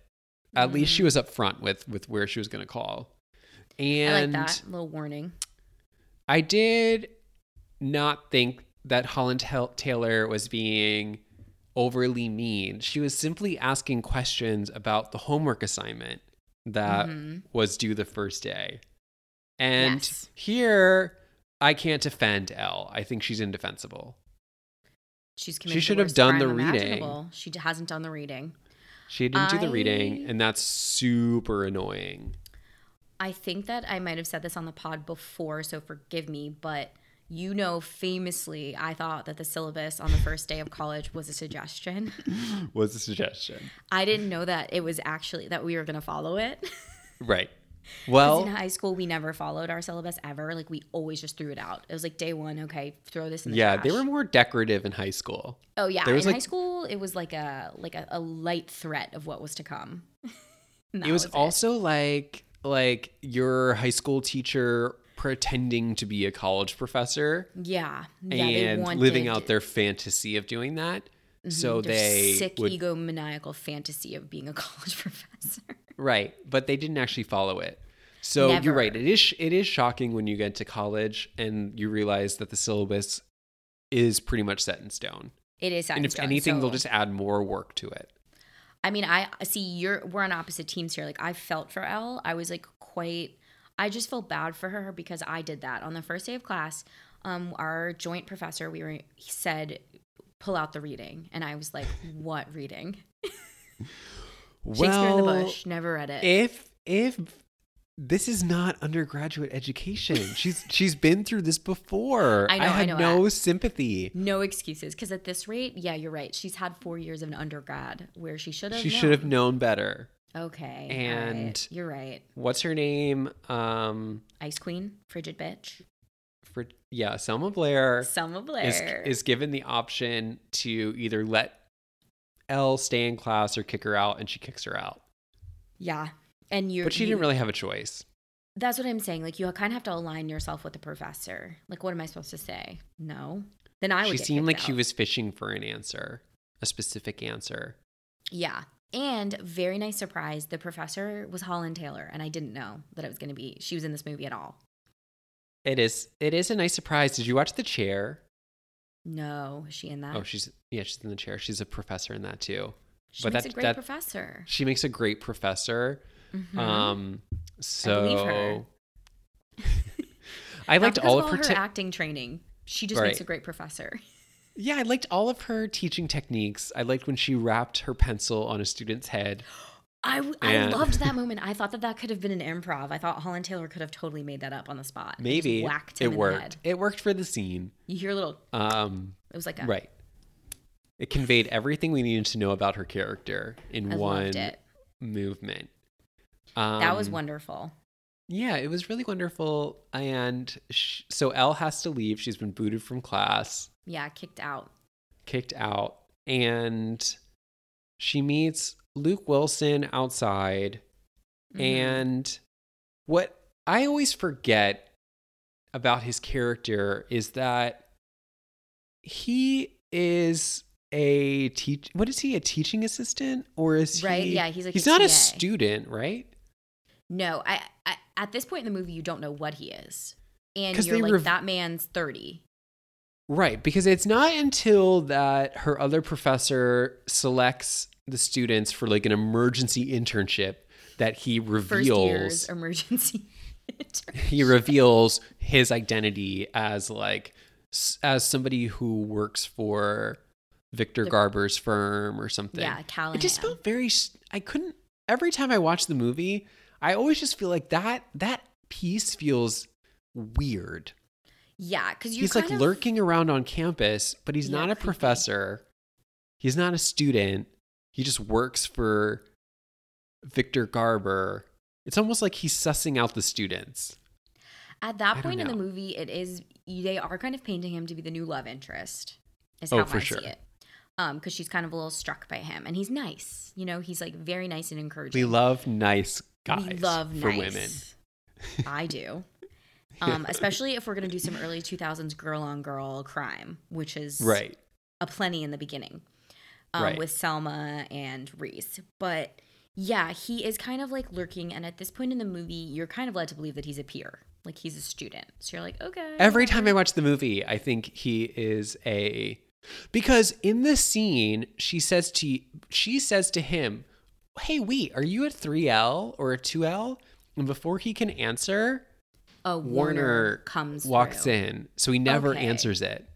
at least Mm. she was up front with with where she was going to call. And I like that little warning. I did not think that Holland Taylor was being overly mean. She was simply asking questions about the homework assignment that Mhm. was due the first day. And Yes. here I can't defend Elle. I think she's indefensible. She's committed should the have done the reading. She hasn't done the reading. She didn't do the reading, and that's super annoying. I think that I might have said this on the pod before, so forgive me, but you know, famously, I thought that the syllabus on the first day of college was a suggestion. Was a suggestion. I didn't know that it was actually that we were going to follow it. Right. Well, in high school, we never followed our syllabus ever. Like we always just threw it out. It was like day one, okay, throw this in the yeah, they were more decorative in high school. Oh yeah, in was, high school, it was like a like a, a light threat of what was to come. It that was also like like your high school teacher pretending to be a college professor yeah, yeah. and wanted living out their fantasy of doing that. Mm-hmm, so their they sick would egomaniacal fantasy of being a college professor. Right, but they didn't actually follow it. So you're right. It is it is shocking when you get to college and you realize that the syllabus is pretty much set in stone. It is. set and if stone, anything, they'll just add more work to it. I mean, I see you're we're on opposite teams here. Like I felt for Elle. I was like quite I just felt bad for her because I did that. On the first day of class, um, our joint professor, we were he said, pull out the reading. And I was like, What reading? Shakespeare in the Well, Bush, never read it. if if this is not undergraduate education, she's she's been through this before. I know, I had know no that. sympathy. no excuses. Because at this rate, yeah, you're right. She's had four years of an undergrad where she should have She should have known better. Okay. And- right, you're right. What's her name? Um, Ice Queen, frigid bitch. for yeah, Selma Blair Selma is Blair. is given the option to either let Elle stay in class or kick her out, and she kicks her out. yeah. And you're But she you- didn't really have a choice. That's what I'm saying. Like you kind of have to align yourself with the professor. Like, what am I supposed to say? No. Then I would. She seemed like kicked she was fishing for an answer, a specific answer. Yeah. And very nice surprise. The professor was Holland Taylor, and I didn't know that it was going to be. She was in this movie at all. It is. It is a nice surprise. Did you watch The Chair? No, is she in that? Oh, she's yeah, she's in the chair. She's a professor in that too. she but makes that- a great that- professor. She makes a great professor. Mhm. Um, so. I Not liked all of her. te- acting training. She just makes a great professor. yeah, I liked all of her teaching techniques. I liked when she wrapped her pencil on a student's head. I, I And- loved that moment. I thought that that could have been an improv. I thought Holland Taylor could have totally made that up on the spot. Maybe whacked him it in the worked. head. It worked for the scene. You hear a little. Um, It was like a. right. It conveyed everything we needed to know about her character in I one movement. Um, That was wonderful. Yeah, it was really wonderful. And sh- so Elle has to leave. She's been booted from class, Yeah, kicked out. kicked out, and she meets Luke Wilson outside. Mhm. And what I always forget about his character is that he is a teach. What is he? A teaching assistant, or is Right, he? yeah, he's like he's not a student, right? No, I, I at this point in the movie, you don't know what he is, and you're like, rev- that man's thirty. Right, because it's not until that her other professor selects the students for like an emergency internship that he First reveals year's emergency. he reveals his identity as like as somebody who works for Victor The- Garber's firm or something. yeah, Callahan. It just felt very I couldn't every time I watch the movie, I always just feel like that that piece feels weird. yeah, because you he's like lurking around on campus, but he's Yeah, not a professor. He's not a student. He just works for Victor Garber. It's almost like he's sussing out the students. At that point in the movie, it is they are kind of painting him to be the new love interest. Is Oh, how for I sure. see it. Um, because she's kind of a little struck by him, and he's nice. You know, he's like very nice and encouraging. We love nice guys We love for nice. women. I do. Um, especially if we're gonna do some early 2000s girl on girl crime, which is Right. a plenty in the beginning um, Right. with Selma and Reese. But yeah, he is kind of like lurking. And at this point in the movie, you're kind of led to believe that he's a peer, like he's a student. So you're like, okay. Every time I watch the movie, I think he is a because in this scene, she says to she says to him, "Hey, wait, are you a 3L or a 2L?" And before he can answer, Oh, Warner, Warner comes walks through. in, so he never Okay. answers it.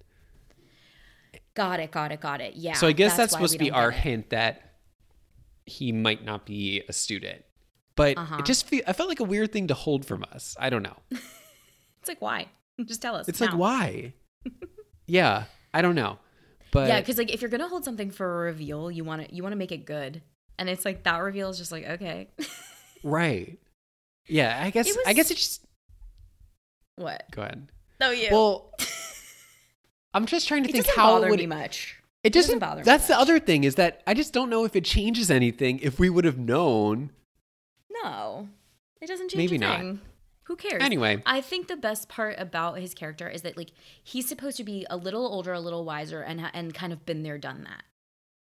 Got it, got it, got it. Yeah. So I guess that's, why supposed to be our hint that he might not be a student. But Uh-huh. it just fe- I felt like a weird thing to hold from us. I don't know. It's like why? Just tell us. It's like why? yeah, I don't know. But yeah, because like if you're gonna hold something for a reveal, you want to you want to make it good, and it's like that reveal is just like okay, right. Yeah, I guess It I guess was- it just what? go ahead. Oh, you. Well, I'm just trying to it think how bother would me much. it doesn't doesn't bother me That's the other thing is that I just don't know if it changes anything if we would have known. No, it doesn't change anything. Maybe not. Who cares? Anyway. I think the best part about his character is that like he's supposed to be a little older, a little wiser, and and kind of been there, done that.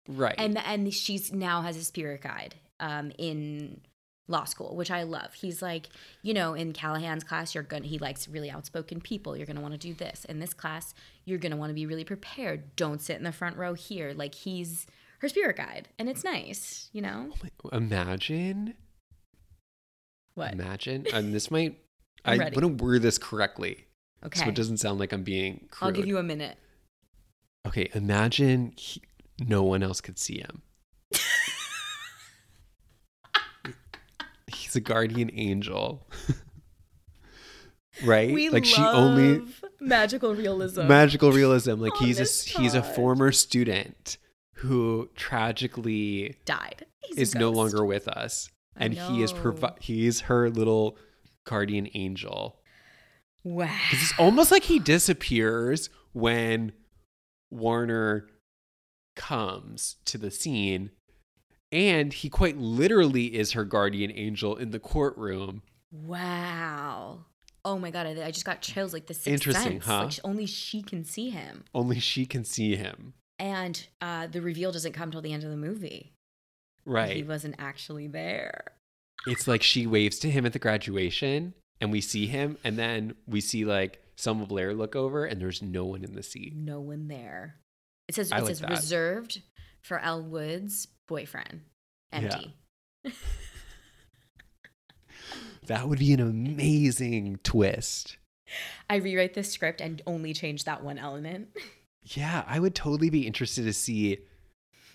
Right. and and she's now has a spirit guide um in law school which i love. He's like you know in callahan's class you're gonna he likes really outspoken people. You're gonna want to do this. In this class you're gonna want to be really prepared. Don't sit in the front row here. Like he's her spirit guide. And it's nice you know? Oh imagine. What? Imagine, and this might. I'm I want to word this correctly, okay so it doesn't sound like I'm being crude. i'll give you a minute. Okay, imagine he, no one else could see him. He's a guardian angel, right? we like she only magical realism magical realism. Like he's a he's a former student who tragically died He's is no longer with us, I and he is provi- he's her little guardian angel. wow it's almost like he disappears when Warner comes to the scene. And he quite literally is her guardian angel in the courtroom. Wow. Oh my god, I, I just got chills like the sixth Interesting, sense. huh? Like only she can see him. Only she can see him. And uh, the reveal doesn't come till the end of the movie. Right. He wasn't actually there. It's like she waves to him at the graduation and we see him. And then we see like Selma Blair look over and there's no one in the seat. No one there. It says I it like says that. reserved for Elle Wood's boyfriend. Empty. That would be an amazing twist. I rewrite the script and only change that one element. Yeah, I would totally be interested to see.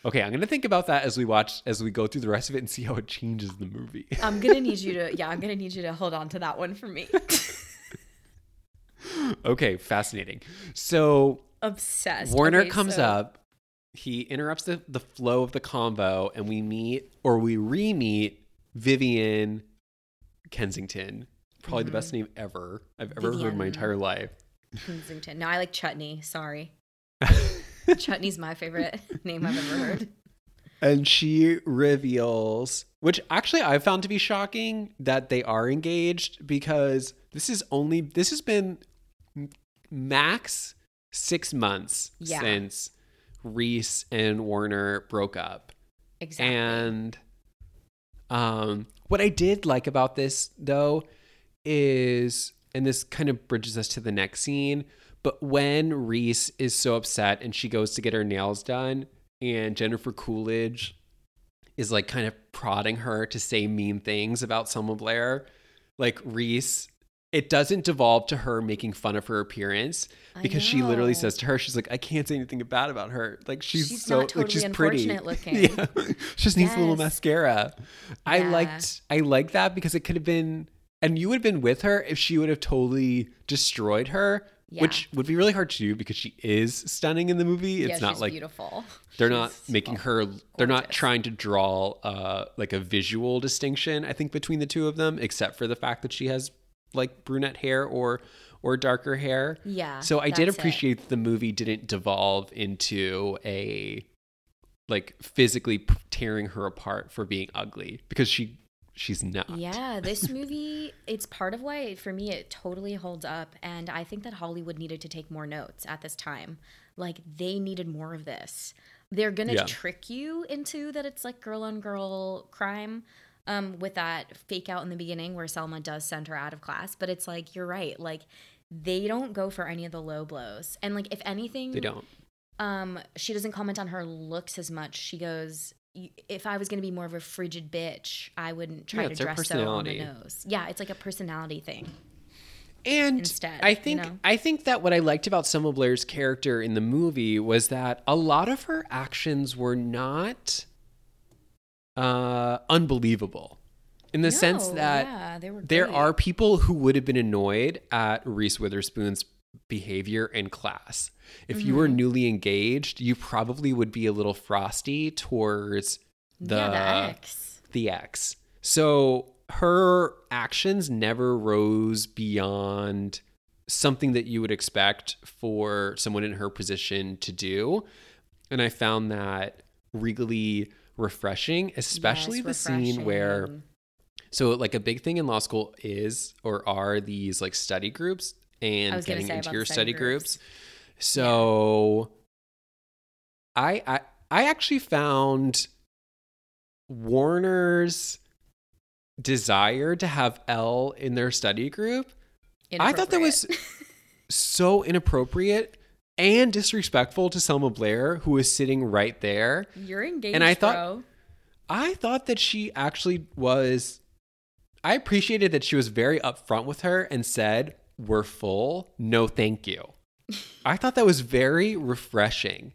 Okay, I'm gonna think about that as we watch, as we go through the rest of it, and see how it changes the movie. I'm gonna need you to yeah, I'm gonna need you to hold on to that one for me. okay, fascinating. So Obsessed. Warner Okay, comes so- up, he interrupts the, the flow of the convo, and we meet or we re meet Vivian Kensington. Probably the best name ever I've ever heard in my Mm-hmm. Entire life. Kensington. No, I like Chutney. Sorry. Chutney's my favorite name I've ever heard. and she reveals, which actually I found to be shocking that they are engaged because this is only this has been max six months Yeah. since Reese and Warner broke up. Exactly. And um, what I did like about this though is, and this kind of bridges us to the next scene, but when Reese is so upset and she goes to get her nails done, and Jennifer Coolidge is like kind of prodding her to say mean things about Selma Blair, like Reese. It doesn't devolve to her making fun of her appearance because she literally says to her, "She's like, I can't say anything bad about her. Like she's, She's so not like she's pretty. looking. yeah, she just needs a little Yes. mascara. I liked I liked that because it could have been, and you would have been with her if she would have totally destroyed her, Yeah. which would be really hard to do because she is stunning in the movie. It's yeah, not like beautiful. they're not making her they're not trying to draw uh like a visual distinction i think between the two of them except for the fact that she has like brunette hair or or darker hair Yeah. so i did appreciate that the movie didn't devolve into a like physically p- tearing her apart for being ugly because she she's not Yeah, this movie, it's part of why, for me, it totally holds up. And I think that Hollywood needed to take more notes at this time. Like, they needed more of this. They're going to Yeah. trick you into that it's like girl on girl crime um, with that fake out in the beginning where Selma does send her out of class. But it's like, you're right. Like, they don't go for any of the low blows. And, like, if anything, they don't um she doesn't comment on her looks as much she goes if i was going to be more of a frigid bitch i wouldn't try Yeah, to dress so on the nose yeah it's like a personality thing And instead, I you think know? I think that what I liked about Selma Blair's character in the movie was that a lot of her actions were not uh, unbelievable, in the sense that yeah, there are people who would have been annoyed at Reese Witherspoon's behavior in class. If you Mm-hmm. were newly engaged, you probably would be a little frosty towards the yeah, the ex. the ex. So her actions never rose beyond something that you would expect for someone in her position to do. And I found that really refreshing, especially Yes, the scene where so like a big thing in law school is or are these like study groups and I was gonna getting into your study study groups. groups. So I I I actually found Warner's desire to have Elle in their study group I thought that was so inappropriate and disrespectful to Selma Blair who was sitting right there. You're engaged, And I thought- bro. I thought that she actually was. I appreciated that she was very upfront with her and said, We're full. No, thank you. I thought that was very refreshing.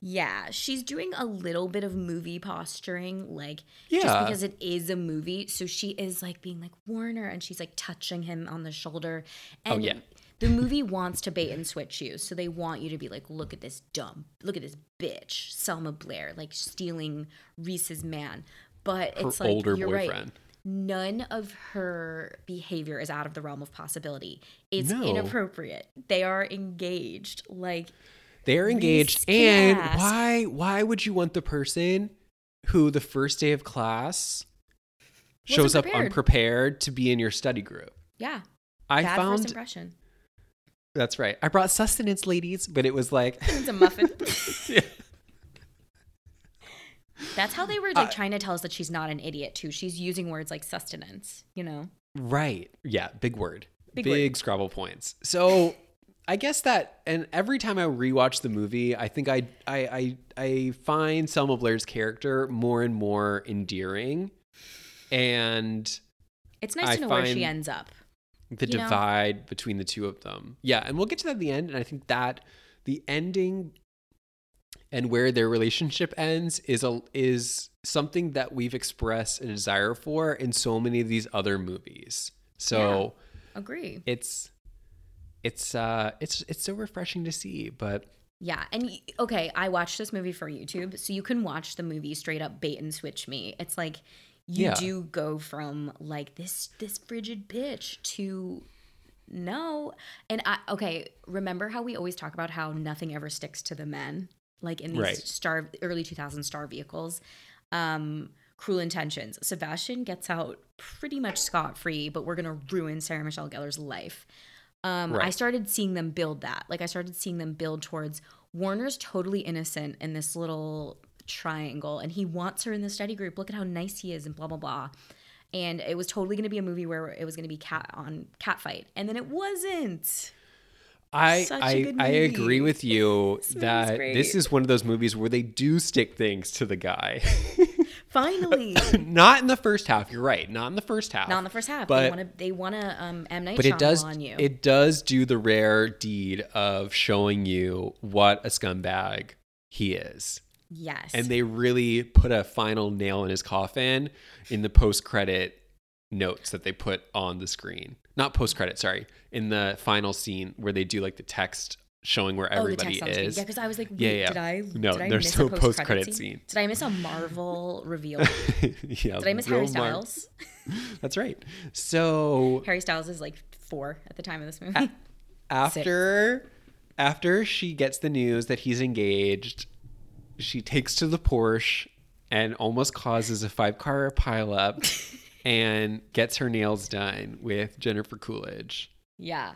Yeah, she's doing a little bit of movie posturing, like just because it is a movie. So she is like being like Warner, and she's like touching him on the shoulder. And Oh, yeah. The movie wants to bait and switch you, so they want you to be like, look at this dumb, look at this bitch, Selma Blair, like stealing Reese's man. But Her it's like older you're boyfriend. right. None of her behavior is out of the realm of possibility. It's No. inappropriate. They are engaged. Like They're engaged. And ask. why why would you want the person who the first day of class shows up unprepared to be in your study group? yeah, I bad first found impression. That's right. I brought sustenance, ladies, but it was like It's a muffin. Yeah. That's how they were Uh, like trying to tell us that she's not an idiot too. She's using words like sustenance, you know. Right. Yeah. Big word. Big Big, word. Scrabble points. So I guess that, and every time I rewatch the movie, I think I, I, I, I find Selma Blair's character more and more endearing, and It's nice I to know where she ends up. The You know? divide between the two of them. Yeah, and we'll get to that at the end. And I think that the ending and where their relationship ends is a is something that we've expressed a desire for in so many of these other movies. So Agree. it's it's uh it's it's so refreshing to see. But Yeah, and okay, I watched this movie for YouTube, so you can watch the movie straight up bait and switch me. It's like you Yeah. do go from like this this frigid bitch to no. And I okay, remember how we always talk about how nothing ever sticks to the men, like in these Right. star early 2000 star vehicles. Um Cruel Intentions. Sebastian gets out pretty much scot free, but we're gonna ruin Sarah Michelle Gellar's life. Um, I started seeing them build that. Like I started seeing them build towards Warner's totally innocent in this little triangle, and he wants her in the study group. Look at how nice he is, and blah blah blah. And it was totally going to be a movie where it was going to be cat on cat fight, and then it wasn't. I I, I agree with you This that this is one of those movies where they do stick things to the guy. Finally, not in the first half. You're right. Not in the first half. not in the first half. But- they want to. They want to. Um, M Night but it does on you. it does do the rare deed of showing you what a scumbag he is yes. and they really put a final nail in his coffin in the post credit notes that they put on the screen not post credit sorry in the final scene where they do like the text showing where Oh, the everybody screen. is Yeah, because I was like, wait, Yeah, yeah. did I? No, did I there's miss no a post-credit post-credit scene? scene. Did I miss a Marvel reveal? yeah Did I miss Harry. Styles? that's right so Harry Styles is like four at the time of this movie. after after she gets the news that he's engaged, she takes to the Porsche and almost causes a five car pileup and gets her nails done with Jennifer Coolidge. yeah.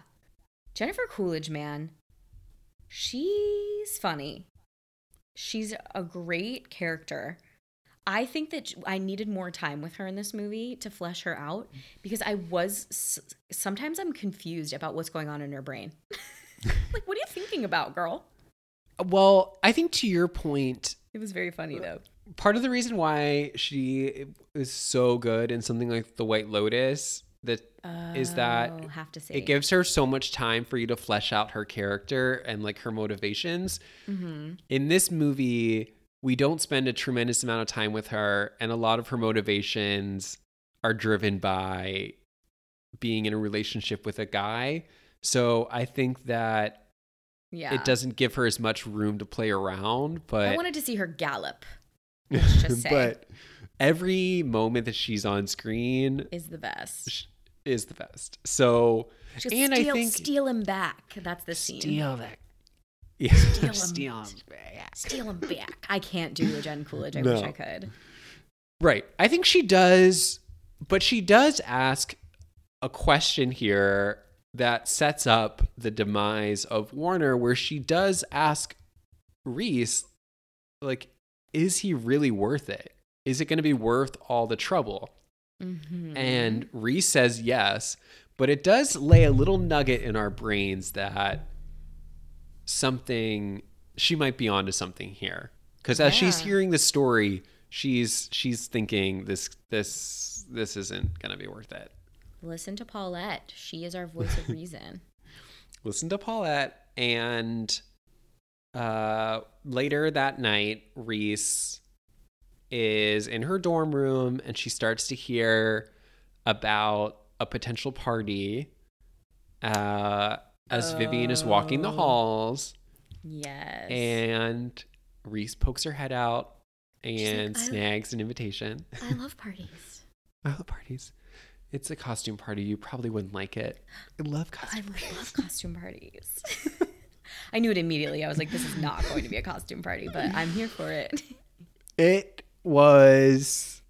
Jennifer Coolidge, man. She's funny. She's a great character. I think that I needed more time with her in this movie to flesh her out because I was sometimes I'm confused about what's going on in her brain. like, what are you thinking about, girl? Well, I think to your point, It was very funny though. part of the reason why she is so good in something like The White Lotus that is that Oh, have to see. it gives her so much time for you to flesh out her character and like her motivations. Mm-hmm. In this movie, we don't spend a tremendous amount of time with her, and a lot of her motivations are driven by being in a relationship with a guy. So I think that yeah. it doesn't give her as much room to play around, but I wanted to see her gallop. Let's just say but every moment that she's on screen is the best. is the best. So She and steal, I think steal him back. That's the scene. steal that. Yeah, Steal 'em. steal 'em back. Steal him back. I can't do a Jen Coolidge. I No. wish I could. Right. I think she does, but she does ask a question here that sets up the demise of Warner, where she does ask Reese, like, is he really worth it? Is it going to be worth all the trouble? Mm-hmm. And Reese says yes, but it does lay a little nugget in our brains that something she might be onto something here. Because as she's hearing the story, she's she's thinking this this this isn't gonna be worth it. Listen to Paulette. She is our voice of reason. Listen to Paulette, and uh, later that night, Reese is in her dorm room, and she starts to hear about a potential party. Uh, as Vivian is walking the Oh. halls, Yes. and Reese pokes her head out and like, snags an invitation. I love parties. I love parties. It's a costume party. You probably wouldn't like it. I love I costume parties. I love costume parties. I knew it immediately. I was like, this is not going to be a costume party, but I'm here for it. It was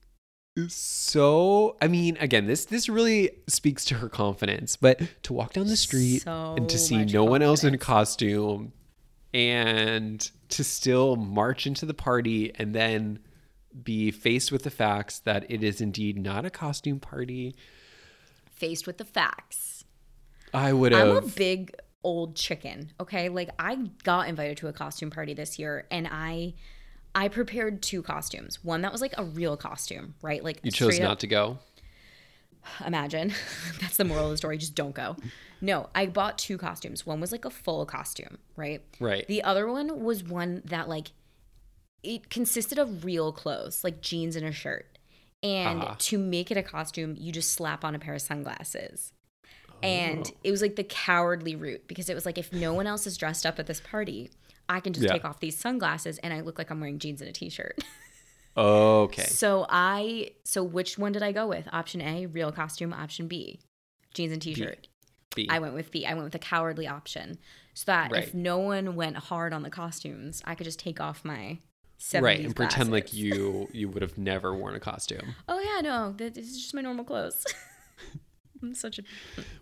so I mean, again, this this really speaks to her confidence, but to walk down the street So and to see much no one else in costume and to still march into the party and then be faced with the facts that it is indeed not a costume party. Faced with the facts. I would have. I'm a big old chicken, okay? Like I got invited to a costume party this year and I I prepared two costumes. One that was like a real costume, right? Like you chose straight up- not to go. imagine. That's the moral of the story. Just don't go. No, I bought two costumes. One was like a full costume, right? Right. The other one was one that like it consisted of real clothes, like jeans and a shirt. And Uh-huh. to make it a costume, you just slap on a pair of sunglasses. Oh. And it was like the cowardly route because it was like if no one else is dressed up at this party, I can just Yeah. take off these sunglasses and I look like I'm wearing jeans and a t-shirt. Okay. So I so which one did I go with? Option A, real costume, option B, jeans and t-shirt. B. I went with B. I went with the cowardly option. So that if no one went hard on the costumes, I could just take off my 70s right, and pretend like you you would have never worn a costume. Oh yeah, no, th- this is just my normal clothes. I'm such a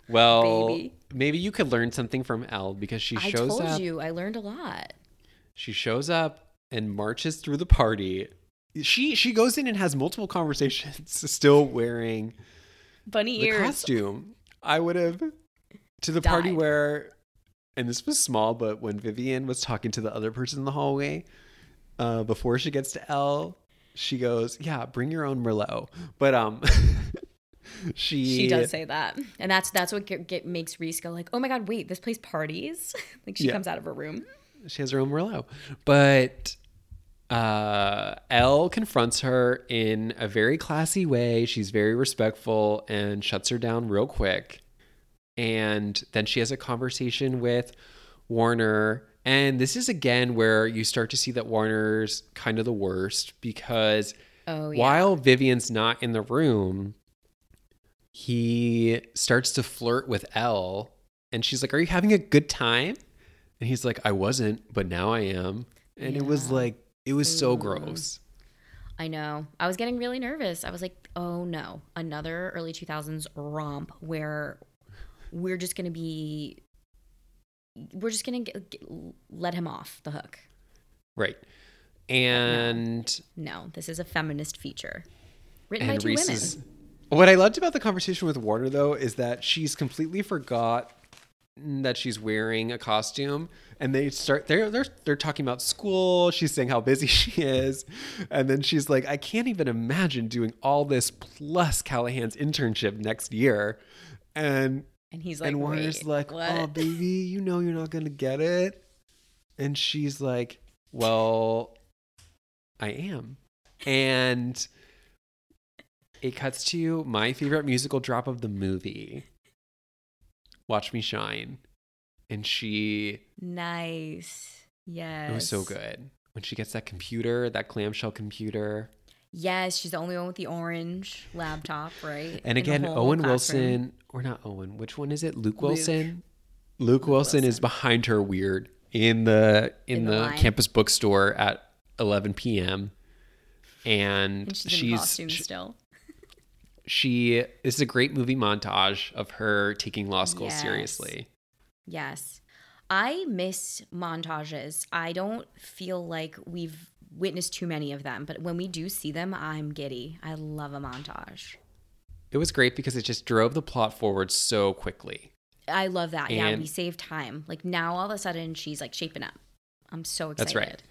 Well, Baby. maybe you could learn something from Elle because she I shows told up. you, I learned a lot. She shows up and marches through the party. She she goes in and has multiple conversations, still wearing Bunny ears. costume. I would have to the party where, and this was small, but when Vivian was talking to the other person in the hallway, uh, before she gets to Elle, she goes, "Yeah, bring your own Merlot." But um, she She does say that, and that's that's what get, get, makes Reese go like, "Oh my god, wait, this place parties!" like she Yeah. comes out of her room. she has her own Merlot. But uh, Elle confronts her in a very classy way. She's very respectful and shuts her down real quick. And then she has a conversation with Warner. And this is again where you start to see that Warner's kind of the worst because Oh yeah, while Vivian's not in the room, he starts to flirt with Elle. And she's like, Are you having a good time? And he's like, I wasn't, but now I am. And it was like, it was so gross. I know. I was getting really nervous. I was like, "Oh no, another early 2000s romp where we're just gonna be, we're just gonna get, get- let him off the hook." Right. And No, this is a feminist feature written by two Reese's women. what I loved about the conversation with Warner though is that she's completely forgot that she's wearing a costume and they start they're they're they're talking about school she's saying how busy she is and then she's like i can't even imagine doing all this plus callahan's internship next year and And he's like, and warner's like oh, what? oh baby you know you're not gonna get it and she's like well i am and it cuts to my favorite musical drop of the movie watch me shine and she nice. Yes. it was so good when she gets that computer that clamshell computer Yes, she's the only one with the orange laptop, right? and again owen classroom. wilson or not owen which one is it luke Luke. wilson luke, wilson, is behind her weird in the in, In the the, campus bookstore at 11 p.m and, And she's, in she's costume she, still. she this is a great movie montage of her taking law school Yes. seriously Yes. I miss montages. I don't feel like we've witnessed too many of them, but when we do see them, I'm giddy. I love a montage. it was great because it just drove the plot forward so quickly I love that. yeah, we save time. Like now all of a sudden she's like shaping up. I'm so excited. That's right.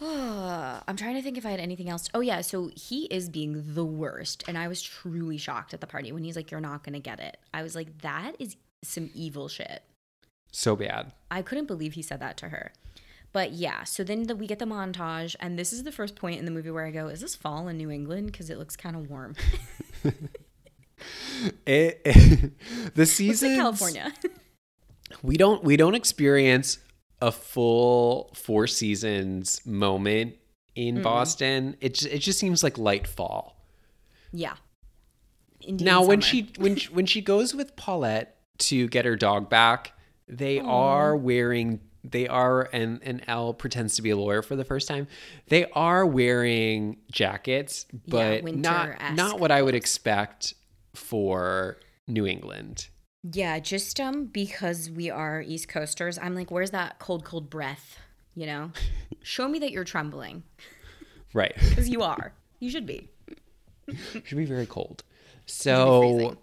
I'm trying to think if I had anything else. Oh yeah, so he is being the worst, and I was truly shocked at the party when he's like, "You're not gonna get it." I was like, "That is some evil shit." so bad I couldn't believe he said that to her. But yeah, so then the, we get the montage, and this is the first point in the movie where I go, "Is this fall in New England?" Because it looks kind of warm. it, the season like California. we don't we don't experience a full four seasons moment in Boston. It just, it just seems like light fall. yeah. Indian now when she when she, when she goes with Paulette to get her dog back, they are wearing they are and and Elle pretends to be a lawyer for the first time. They are wearing jackets, but not not what I would expect for New England. Yeah, just um because we are East Coasters, I'm like, where's that cold, cold breath? You know, show me that you're trembling Right. because you are. You should be. Should be very cold. So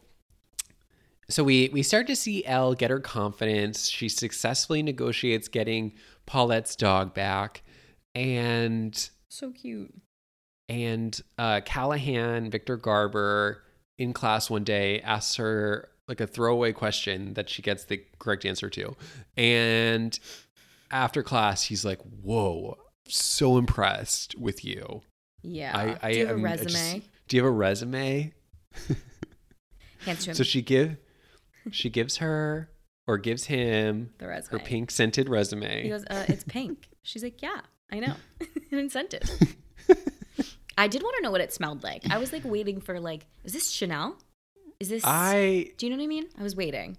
so we we start to see Elle get her confidence. She successfully negotiates getting Paulette's dog back and So cute. and uh, Callahan, Victor Garber in class one day asks her like a throwaway question that she gets the correct answer to. And after class, he's like, Whoa, so impressed with you. Yeah. I, I Do you have a resume? just- do you have a resume? Hands to him. So she give she gives her or gives him the resume. her pink scented resume. He goes, uh, "It's pink." She's like, "Yeah, I know." and sent it. I did want to know what it smelled like. I was like waiting for like, is this Chanel? Is this? I Do you know what I mean? I was waiting.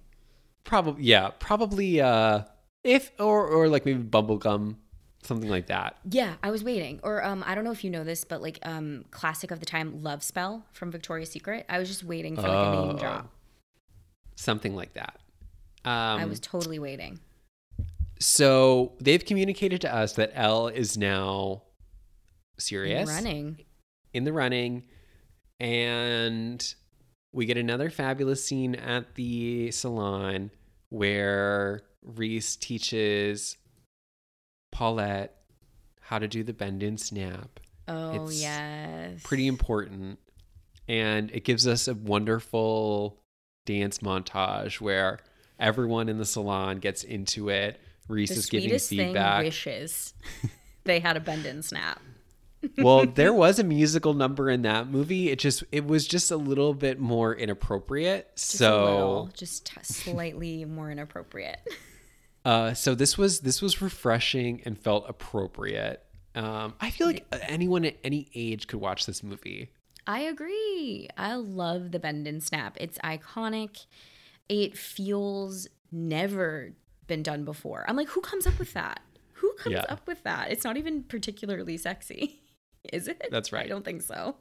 probably yeah, probably uh if or or like maybe bubblegum, something like that. Yeah, I was waiting. Or um, I don't know if you know this, but like um, classic of the time, Love Spell from Victoria's Secret. I was just waiting for like a Oh. name drop. Something like that. Um I was totally waiting. so they've communicated to us that Elle is now serious the running. in the running and we get another fabulous scene at the salon where Reese teaches Paulette how to do the bend and snap. Oh It's yes. Pretty important. And it gives us a wonderful dance montage where everyone in the salon gets into it. Reese The is giving feedback. thing wishes they had a bend and snap. well, there was a musical number in that movie. It just it was just a little bit more inappropriate. Just so little, just t- slightly more inappropriate. uh so this was this was refreshing and felt appropriate. Um I feel like anyone at any age could watch this movie. I agree. I love the bend and snap. It's iconic. It feels never been done before. I'm like, who comes up with that? Who comes Yeah. up with that? It's not even particularly sexy. Is it? That's right. I don't think so.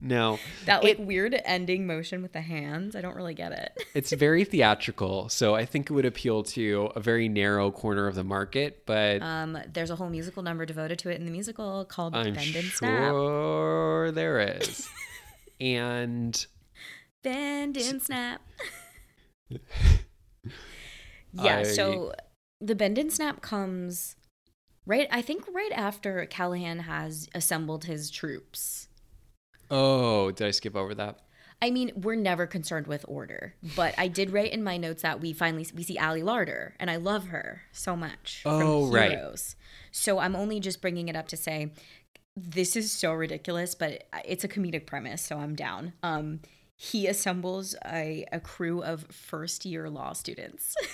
No. That like It- weird ending motion with the hands, I don't really get it. It's very theatrical, so I think it would appeal to a very narrow corner of the market, but Um, there's a whole musical number devoted to it in the musical called I'm Bend and Snap. sure there is. and Bend and snap. Yeah, I- so the bend and snap comes right I think right after Callahan has assembled his troops. Oh, did I skip over that? I mean, we're never concerned with order, but I did write in my notes that we finally we see Ali Larter, and I love her so much. Oh, from right. Heroes. So I'm only just bringing it up to say this is so ridiculous, but it's a comedic premise, so I'm down. Um, he assembles a, a crew of first year law students.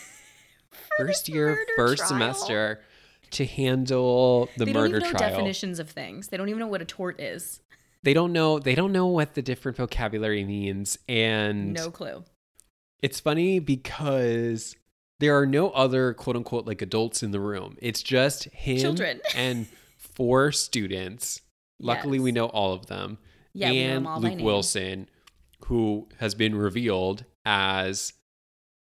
First year, first trial. semester to handle the They don't murder even know trial. definitions of things. They don't even know what a tort is. They don't know. They don't know what the different vocabulary means, and No clue. it's funny because there are no other quote unquote like adults in the room. It's just him Children. and four students. Luckily, we know all of them. Yeah, we know and them all by Luke. Wilson, who has been revealed as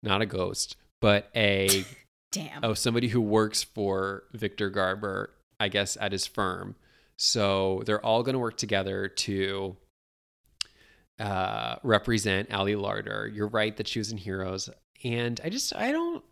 not a ghost, but a Damn. oh somebody who works for Victor Garber, I guess, at his firm. So they're all going to work together to uh, represent Ali Larter. You're right that she was in Heroes, and I just I don't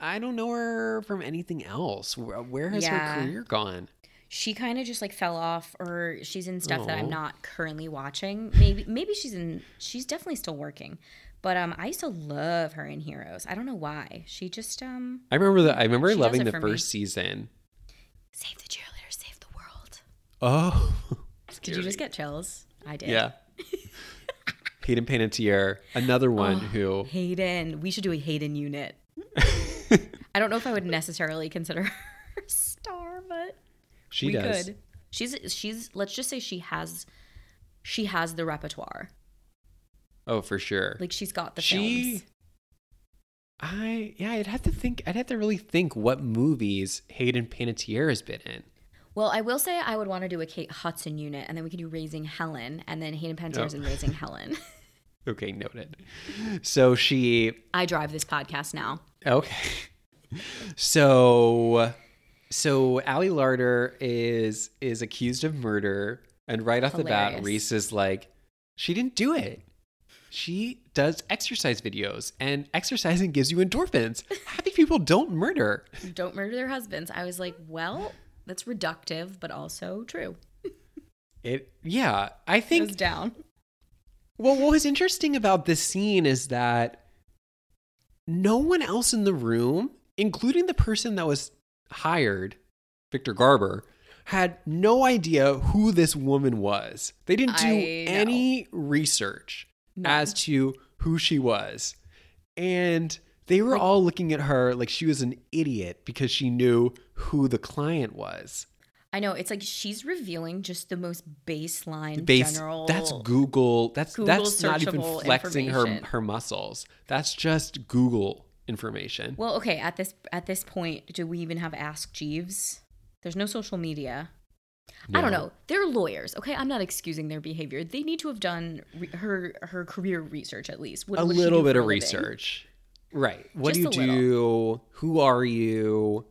I don't know her from anything else. Where, has Yeah. her career gone? she kind of just like fell off or she's in stuff that I'm not currently watching. Maybe maybe she's in she's definitely still working. But um I used to love her in Heroes. I don't know why. She just um I remember that. I remember loving the for me. first season. save the cheerleader, save the world. Oh, Did you just get chills? I did. yeah? Hayden Panettiere, another one Oh. who Hayden. We should do a Hayden unit. I don't know if I would necessarily consider her a star, but she we does. could. She's she's let's just say she has she has the repertoire. Oh, for sure. Like she's got the she films. I yeah, I'd have to think I'd have to really think what movies Hayden Panettiere has been in. Well, I will say I would want to do a Kate Hudson unit, and then we could do Raising Helen, and then Hayden Panettiere's Oh. in Raising Helen. Okay, noted. So she I drive this podcast now. okay. So so Ali Larter is is accused of murder and right off the bat Reese is like she didn't do it. She does exercise videos and exercising gives you endorphins. Happy people don't murder. Don't murder their husbands. I was like, well, that's reductive, but also true. It yeah, I It think was down. Well, what was interesting about this scene is that no one else in the room, including the person that was hired, Victor Garber, had no idea who this woman was. They didn't do any research as to who she was. And they were all looking at her like she was an idiot because she knew who the client was. I know it's like she's revealing just the most baseline Base general. that's Google. That's Google that's not even flexing her her muscles. That's just Google information. Well, okay. At this at this point, do we even have Ask Jeeves? There's no social media. I don't know. They're lawyers, okay? I'm not excusing their behavior. They need to have done re- her her career research at least. What, a what does she little bit of living? research. Right. What Just do you do? Who are you?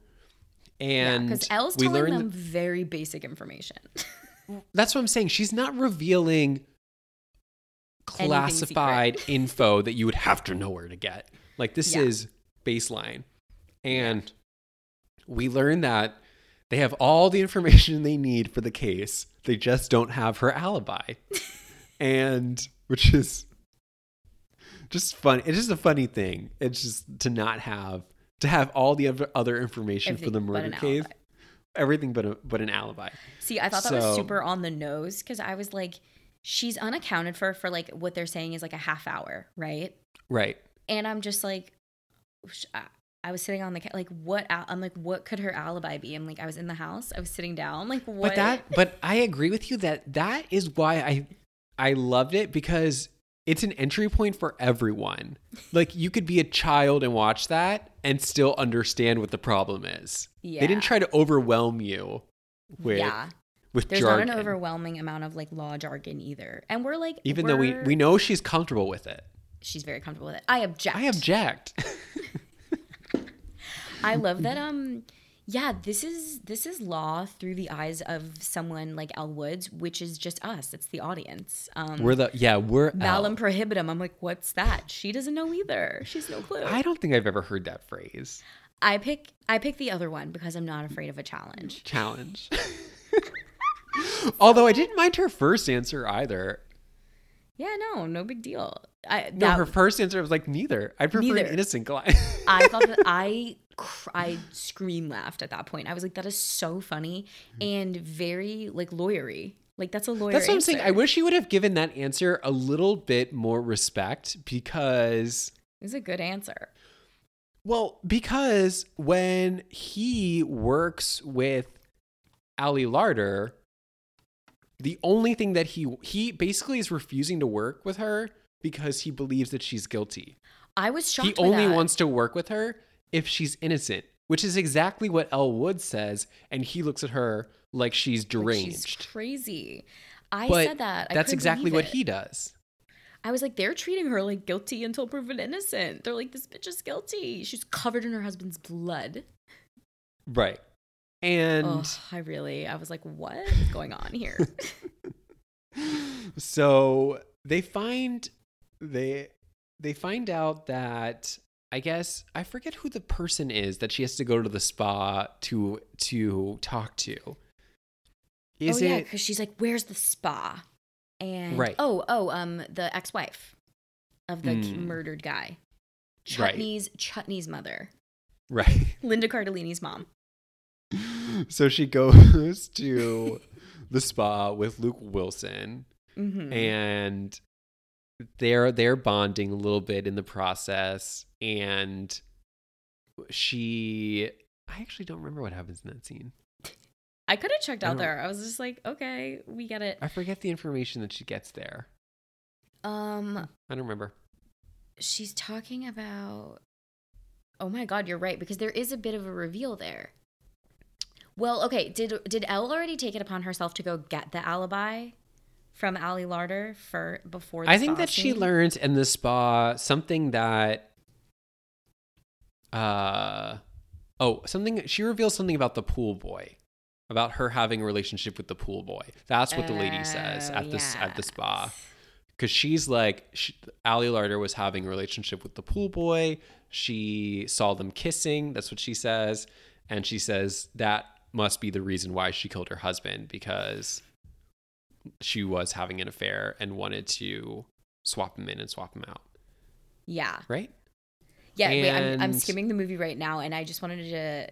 And because Elle's we telling learned them very basic information. that's what I'm saying. She's not revealing classified info that you would have to know where to get. Like this Yeah. is baseline. And we learn that they have all the information they need for the case. They just don't have her alibi. and which is just fun. It's just a funny thing. It's just to not have to have all the other- information for the murder case. alibi. Everything but a, but an alibi. See, I thought that was super on the nose because I was like, she's unaccounted for for like what they're saying is like a half hour, right? Right. And I'm just like, I- I was sitting on the like what I'm like what could her alibi be? I'm like I was in the house, I was sitting down, like what? But that but I agree with you that that is why I I loved it because it's an entry point for everyone. Like you could be a child and watch that and still understand what the problem is. Yeah. They didn't try to overwhelm you with yeah, with there's jargon. not an overwhelming amount of like law jargon either, and we're like even though we we know she's comfortable with it. she's very comfortable with it. I object. I object. I love that um Yeah, this is this is law through the eyes of someone like Elle Woods, which is just us. It's the audience. Um, We're the yeah we're malum prohibitum. I'm like, what's that? She doesn't know either. She's no clue. I don't think I've ever heard that phrase. I pick I pick the other one because I'm not afraid of a challenge. Challenge. Although I didn't mind her first answer either. Yeah, no, no big deal. I No, her first answer was like neither. I prefer Neither. an innocent guy. I thought that I cr- I scream laughed at that point. I was like, that is so funny and very like lawyery. Like that's a lawyer. Mm-hmm. That's what I'm saying. I wish he would have given that answer a little bit more respect because It's a good answer. Well, because when he works with Ali Larter, the only thing that he he basically is refusing to work with her because he believes that she's guilty. I was shocked. he only that. wants to work with her if she's innocent, which is exactly what Elle Wood says, and he looks at her like she's Like, deranged. She's crazy. I but said that. I that's exactly what he does. I was like, they're treating her like guilty until proven innocent. They're like, this bitch is guilty. She's covered in her husband's blood. Right. And Ugh, I really, I was like, what is going on here? so they find they they find out that I guess I forget who the person is that she has to go to the spa to to talk to. Is oh yeah, because she's like, "Where's the spa?" And Right. oh oh um the ex-wife of the Mm. murdered guy, Right. Chutney's Chutney's mother, right? Linda Cardellini's mom. So she goes to the spa with Luke Wilson hmm and they're they're bonding a little bit in the process and she I actually don't remember what happens in that scene. I could have checked out don't- there. I was just like, okay, we get it. I forget the information that she gets there. Um, I don't remember. she's talking about. Oh my god, you're right because there is a bit of a reveal there. Well, okay, did did Elle already take it upon herself to go get the alibi from Ali Larter for before? The I think that she scene? learned in the spa something that uh oh, something she reveals something about the pool boy. About her having a relationship with the pool boy. That's what the lady says Oh, at this at the spa. because she's like she, Ali Larter was having a relationship with the pool boy. She saw them kissing. That's what she says, and she says that must be the reason why she killed her husband because she was having an affair and wanted to swap him in and swap him out. Yeah. Right? Yeah, wait, I'm, I'm skimming the movie right now, and I just wanted to.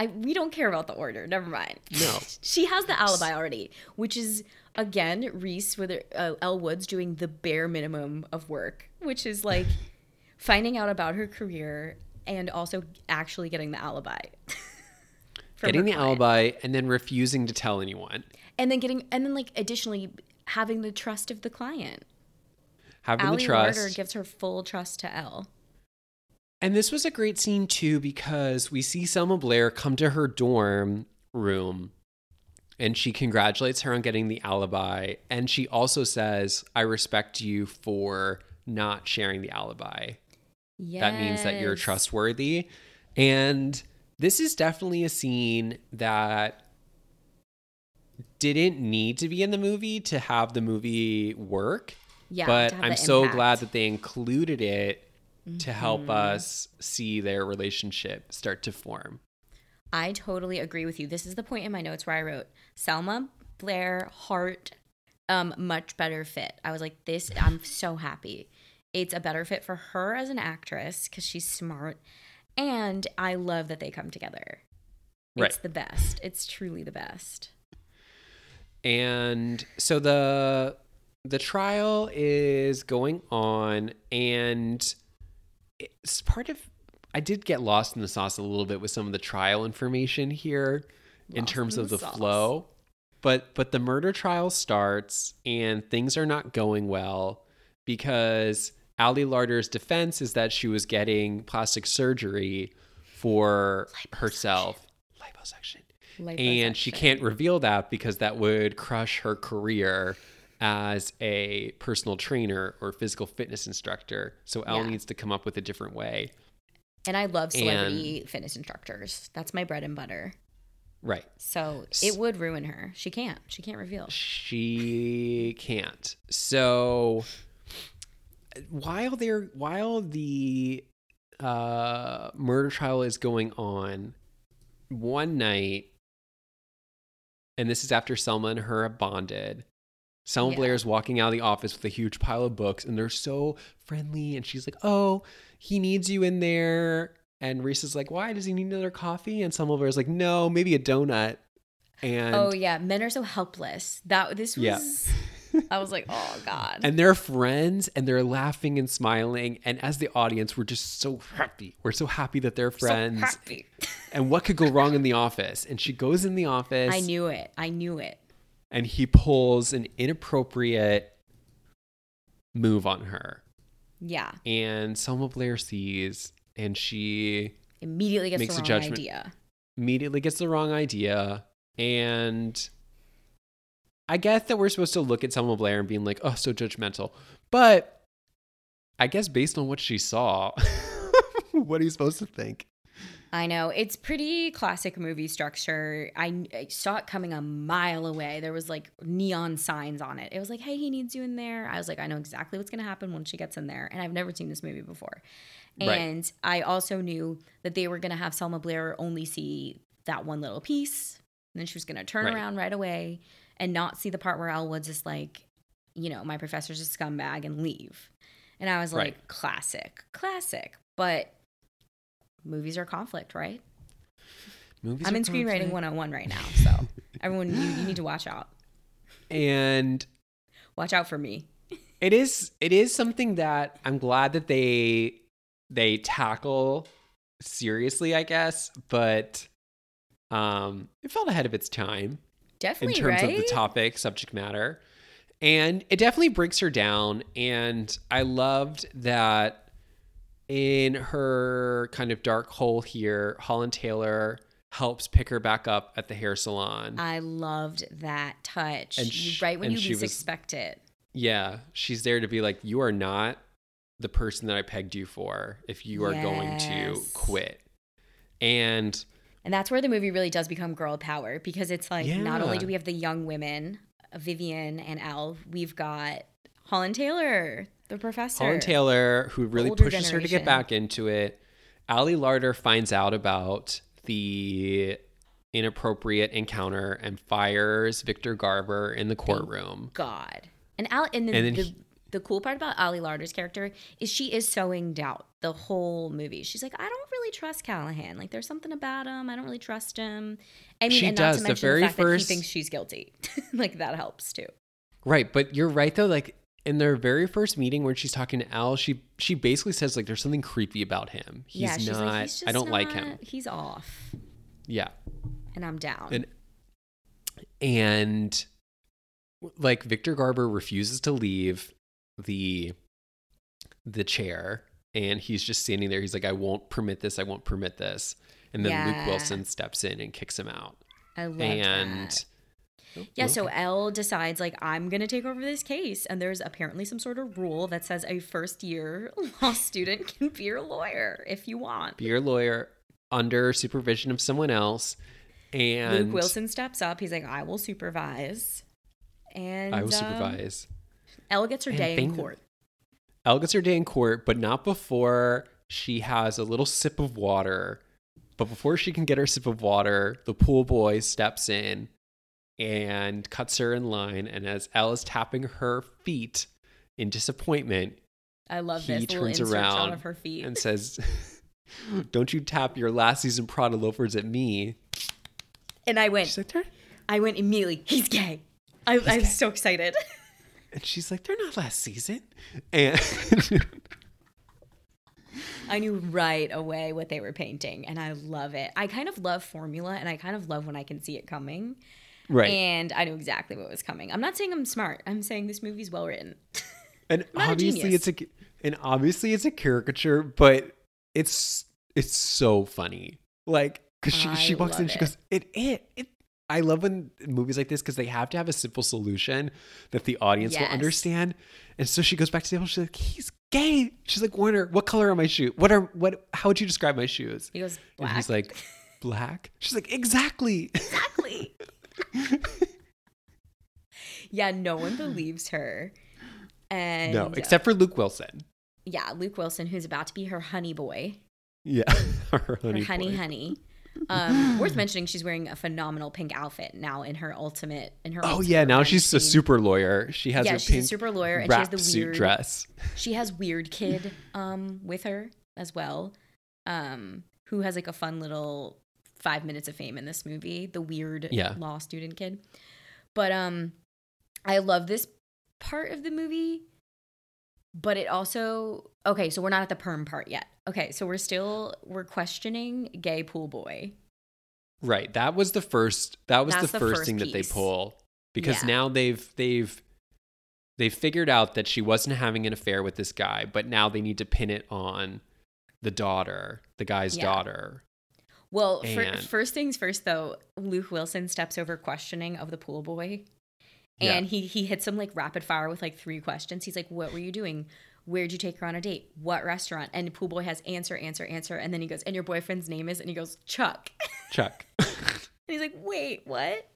I we don't care about the order. Never mind. No. she has the alibi already, which is again Reese with uh, Elle Woods doing the bare minimum of work, which is like finding out about her career and also actually getting the alibi. Getting the client. alibi and then refusing to tell anyone. and then getting and then like additionally having the trust of the client. Having Ali the trust. Larter gives her full trust to Elle. And this was a great scene too because we see Selma Blair come to her dorm room and she congratulates her on getting the alibi. And she also says, I respect you for not sharing the alibi. That means that you're trustworthy. And this is definitely a scene that didn't need to be in the movie to have the movie work. Yeah, but I'm so impact. glad that they included it to help Mm-hmm. us see their relationship start to form. I totally agree with you. This is the point in my notes where I wrote Selma Blair Hart, um, much better fit. I was like, this. I'm so happy. It's a better fit for her as an actress because she's smart, and I love that they come together. It's the best. It's truly the best. And so the the trial is going on and it's part of I did get lost in the sauce a little bit with some of the trial information here in terms in of the the flow. But but the murder trial starts and things are not going well because Ali Larter's defense is that she was getting plastic surgery for herself. Liposuction and she can't reveal that because that would crush her career as a personal trainer or physical fitness instructor. So Elle Yeah. needs to come up with a different way. And I love celebrity fitness instructors. That's my bread and butter. Right. So it would ruin her. She can't. She can't reveal. She can't. So while they're while the uh, murder trial is going on, one night, and this is after Selma and her have bonded. Selma Yeah. Blair is walking out of the office with a huge pile of books, and they're so friendly. And she's like, "Oh, he needs you in there." And Reese is like, "Why does he need another coffee?" And Selma Blair is like, "No, maybe a donut." And oh yeah, men are so helpless. That this was. Yeah. I was like, oh god. and they're friends and they're laughing and smiling and as the audience we're just so happy we're so happy that they're So friends happy. and what could go wrong in the office and she goes in the office I knew it. I knew it. and he pulls an inappropriate move on her Yeah. and selma blair sees and she Immediately gets Makes the a judgment. idea. immediately gets the wrong idea and i guess that we're supposed to look at selma blair and being like oh so judgmental but i guess based on what she saw what are you supposed to think I know. It's pretty classic movie structure. I, I saw it coming a mile away. There was like neon signs on it. It was like, hey, he needs you in there. I was like, I know exactly what's going to happen when she gets in there. And I've never seen this movie before. Right. And I also knew that they were going to have Selma Blair only see that one little piece. And then she was going to turn Right. around right away and not see the part where Elwood's just like, you know, my professor's a scumbag and leave. And I was like, Right. classic, classic. But movies are conflict, right? movies I'm in screenwriting conflict. 101 right now. So everyone, you, you need to watch out. and Watch out for me. it is it is something that i'm glad that they they tackle seriously i guess but um it felt ahead of its time in terms right? of the topic, subject matter. And it definitely breaks her down. And I loved that in her kind of dark hole here, Holland Taylor helps pick her back up at the hair salon. I loved that touch. And You- sh- right when you she least was- expect it. yeah, she's there to be like, you are not the person that I pegged you for if you are going to quit. And And that's where the movie really does become girl power because it's like not only do we have the young women, uh, Vivian and Elle, we've got Holland Taylor, the professor. Holland Taylor, who really pushes her to get back into it. Ali Larter finds out about the inappropriate encounter and fires Victor Garber in the courtroom. God. And Al and, then And then the, he- the cool part about Ali Larter's character is she is sowing doubt the whole movie. She's like, I don't really trust Callahan. Like, there's something about him. I don't really trust him. I mean, She and does. not The to mention very the fact that first- he thinks she's guilty. like that helps too. Right, but you're right though. Like in their very first meeting when she's talking to Al, she she basically says like there's something creepy about him. He's yeah, she's not. like, he's I don't like him. He's off, Yeah, and I'm down. and and like Victor Garber refuses to leave the the chair and he's just standing there he's like I won't permit this I won't permit this and then Yeah. Luke Wilson steps in and kicks him out I love and that. Oh, Yeah, so. Elle decides like I'm gonna take over this case, and there's apparently some sort of rule that says a first year law student can be your lawyer if you want. be your lawyer under supervision of someone else and Luke Wilson steps up. He's like, I will supervise. And I will um, supervise Elle gets her And day in court. Elle gets her day in court, but not before she has a little sip of water. But before she can get her sip of water, the pool boy steps in and cuts her in line. And as Elle is tapping her feet in disappointment, I love he this turns around of her feet. and says, Don't you tap your last season Prada loafers at me. And I went, like, I went immediately. He's gay. I, I was so excited. and she's like, They're not last season. And I knew right away what they were painting, and I love it. I kind of love formula, and I kind of love when I can see it coming. right. And I knew exactly what was coming. I'm not saying I'm smart. I'm saying this movie's well written. and not a obviously it's a and obviously it's a caricature but it's it's so funny like because she, I she walks in love she goes it it it I love when movies like this because they have to have a simple solution that the audience will understand. And so she goes back to the table. She's like, "He's gay." She's like, "Warner, what color are my shoes? What are what? How would you describe my shoes?" He goes, And black. he's like, "Black." She's like, "Exactly." exactly. yeah, no one believes her. And no, except for Luke Wilson. yeah, Luke Wilson, who's about to be her honey boy, Yeah, her her honey, honey boy. honey. Um, worth mentioning, she's wearing a phenomenal pink outfit now in her ultimate. In her Oh yeah, now she's a super lawyer. She has Yeah, she's a pink super lawyer, and she has the suit weird dress. She has weird kid um with her as well, um who has like a fun little five minutes of fame in this movie. The weird Yeah. law student kid, but um, I love this part of the movie. But it also okay. So we're not at the perm part yet. Okay, so we're still we're questioning gay pool boy. Right. That was the first that was the That's first, the first thing that they pull because Yeah. now they've they've they've figured out that she wasn't having an affair with this guy, but now they need to pin it on the daughter, the guy's Yeah. daughter. Well, And- first things first, though, Luke Wilson steps over questioning of the pool boy, Yeah. and he he hits him like rapid fire with like three questions. He's like, "What were you doing? Where'd you take her on a date? What restaurant?" And pool boy has answer, answer, answer, and then he goes, "And your boyfriend's name is?" And he goes, "Chuck." Chuck. And he's like, "Wait, what?"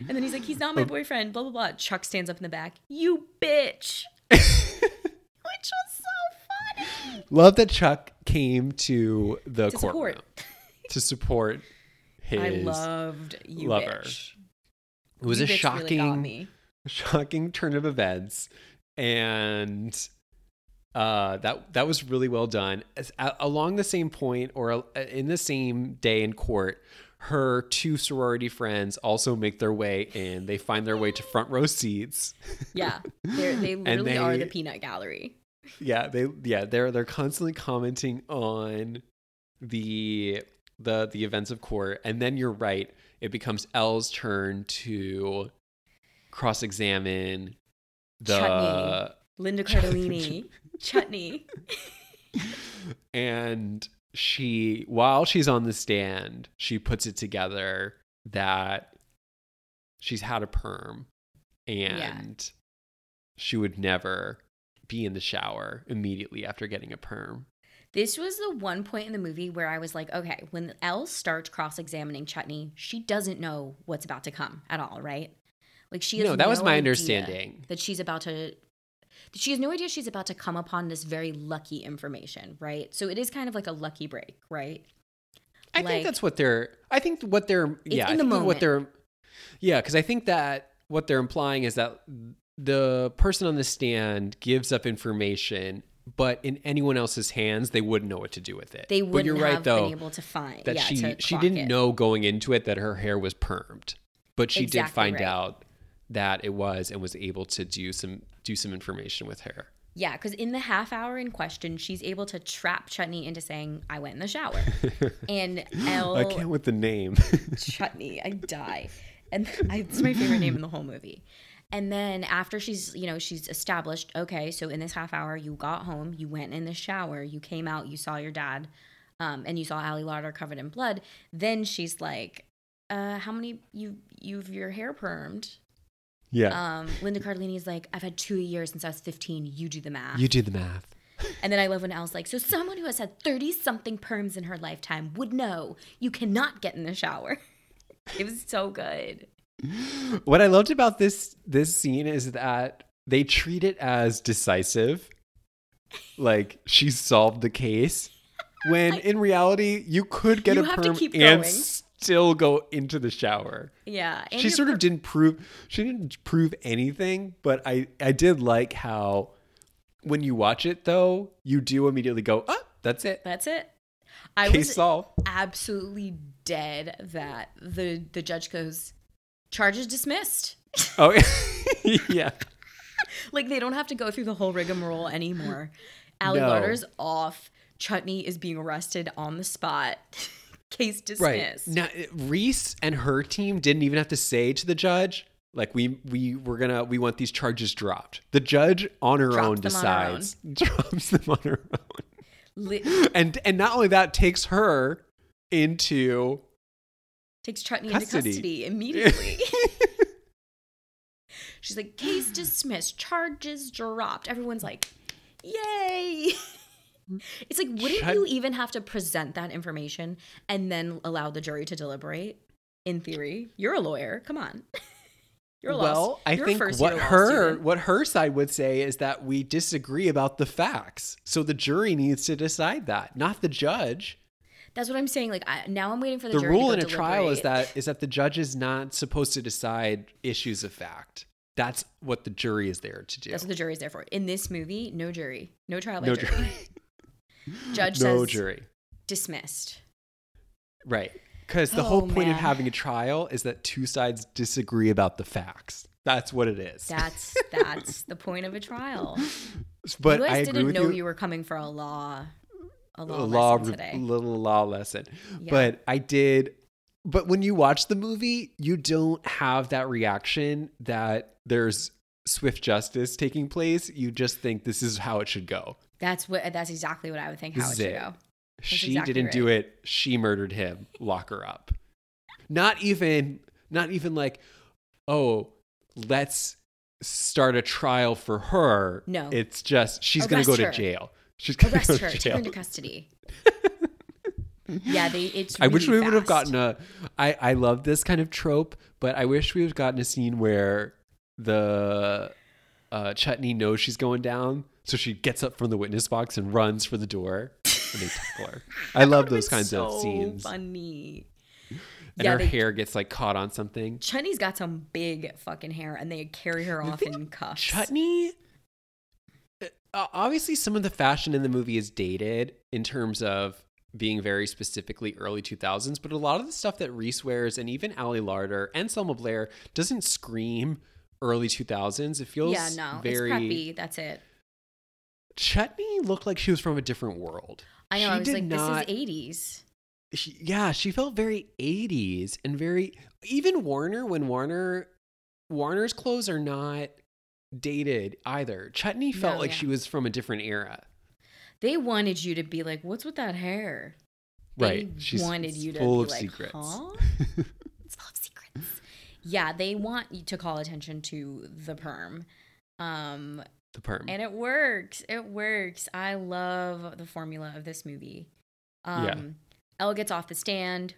And then he's like, "He's not my Oh. boyfriend." Blah blah blah. Chuck stands up in the back. You bitch. Which was so funny. Love that Chuck came to the To courtroom support. to support his I loved you lover. bitch. It was You a shocking Really shocking turn of events and uh that that was really well done. As, a, along the same point or uh, in the same day in court her two sorority friends also make their way in. They find their way to front row seats. Yeah, they literally are they- the peanut gallery. yeah they yeah they're they're constantly commenting on the the the events of court. And then you're right. It becomes Elle's turn to cross examine the Chutney. Linda Cardellini, chutney. and she while she's on the stand she puts it together that she's had a perm and she would never be in the shower immediately after getting a perm This was the one point in the movie where I was like, okay, when Elle starts cross-examining Chutney, she doesn't know what's about to come at all, right? Like she has no that was my idea understanding that she's about to. She has no idea she's about to come upon this very lucky information, right? So it is kind of like a lucky break, right? i Like- think that's what they're i think what they're yeah in the think what moment. they're yeah because i think that what they're implying is that the person on the stand gives up information but in anyone else's hands they wouldn't know what to do with it They wouldn't you're have right though been able to find that yeah, she she didn't it. know going into it that her hair was permed but she did find right. out that it was and was able to do some do some information with her Yeah, because in the half hour in question, she's able to trap Chutney into saying, I went in the shower. and Elle i can't with the name Chutney, I die. And I, it's my favorite name in the whole movie. And then after she's, you know, she's established, okay, so in this half hour, you got home, you went in the shower, you came out, you saw your dad, um, and you saw Ali Larter covered in blood. Then she's like, uh, how many you you've your hair permed? Yeah Um, Linda Cardellini's like, I've had two years since I was 15. You do the math. you do the math And then I love when Al's like, so someone who has had 30 something perms in her lifetime would know you cannot get in the shower. it was so good. what I loved about this this scene is that they treat it as decisive, like she solved the case. When in reality, you could get You a perm and going. Still go into the shower. Yeah. She sort per- of didn't prove she didn't prove anything, but I I did like how when you watch it though, you do immediately go, "Ah, that's it. That's it. I Case was solved." absolutely dead that the the judge goes, charges dismissed. Oh yeah. like they don't have to go through the whole rigmarole anymore. Ali No. Larter's off. Chutney is being arrested on the spot. Case Right. dismissed. Now eh, Reese and her team didn't even have to say to the judge, like we we we're gonna we want these charges dropped. The judge on her Drops own on her decides drops them on her own. And and not only that takes her into takes Chutney Custody. into custody immediately. She's like, case dismissed, charges dropped. Everyone's like, yay. Mm-hmm. It's like, wouldn't you even have to present that information and then allow the jury to deliberate? In theory, you're a lawyer. Come on. You're well, I think what her student. what her side would say is that we disagree about the facts. So the jury needs to decide that, not the judge. That's what I'm saying. Like I, now, I'm waiting for the, The rule in a trial is that is that the judge is not supposed to decide issues of fact. That's what the jury is there to do. That's what the jury is there for. In this movie, no jury, no trial by no jury. jury. Judge no says jury. dismissed. Right. Because the Oh, whole point of having a trial is that two sides disagree about the facts. That's what it is. That's that's the point of a trial. but you I didn't know you. you. were coming for a law, a a law, law, lesson today. little law lesson. Yeah. But I did. But when you watch the movie, you don't have that reaction that there's swift justice taking place. You just think this is how it should go. That's what. That's exactly what I would think. How it is should it. go. she exactly didn't do it. She murdered him. Lock her up. Not even. Not even like, oh, let's start a trial for her. No. It's just she's gonna go Arrest to jail. She's gonna Arrest go her. to Take jail. her into custody. yeah, they. It's. I wish we really would have gotten a. I I love this kind of trope, but I wish we would have gotten a scene where the uh, chutney knows she's going down, so she gets up from the witness box and runs for the door, and they tackle her. I love those kinds of scenes. Funny. And yeah, her they, hair gets like caught on something. Chutney's got some big fucking hair, and they carry her off thing in cuffs. Chutney. uh, Obviously, some of the fashion in the movie is dated in terms of being very specifically early 2000s, but a lot of the stuff that Reese wears and even Ali Larter and Selma Blair doesn't scream early 2000s. It feels yeah, no, very. it's preppy. That's it. Chutney looked like she was from a different world. I know. She I was like, not- this is '80s. She, yeah, she felt very 80s and very even Warner when Warner Warner's clothes are not dated either. Chutney felt No, like yeah. she was from a different era. They wanted you to be like, "What's with that hair?" They Right. She's wanted you to full be of like, secrets. Huh? it's full of secrets. Yeah, they want you to call attention to the perm. Um, the perm. and it works. It works. I love the formula of this movie. Um, Yeah. Elle gets off the stand.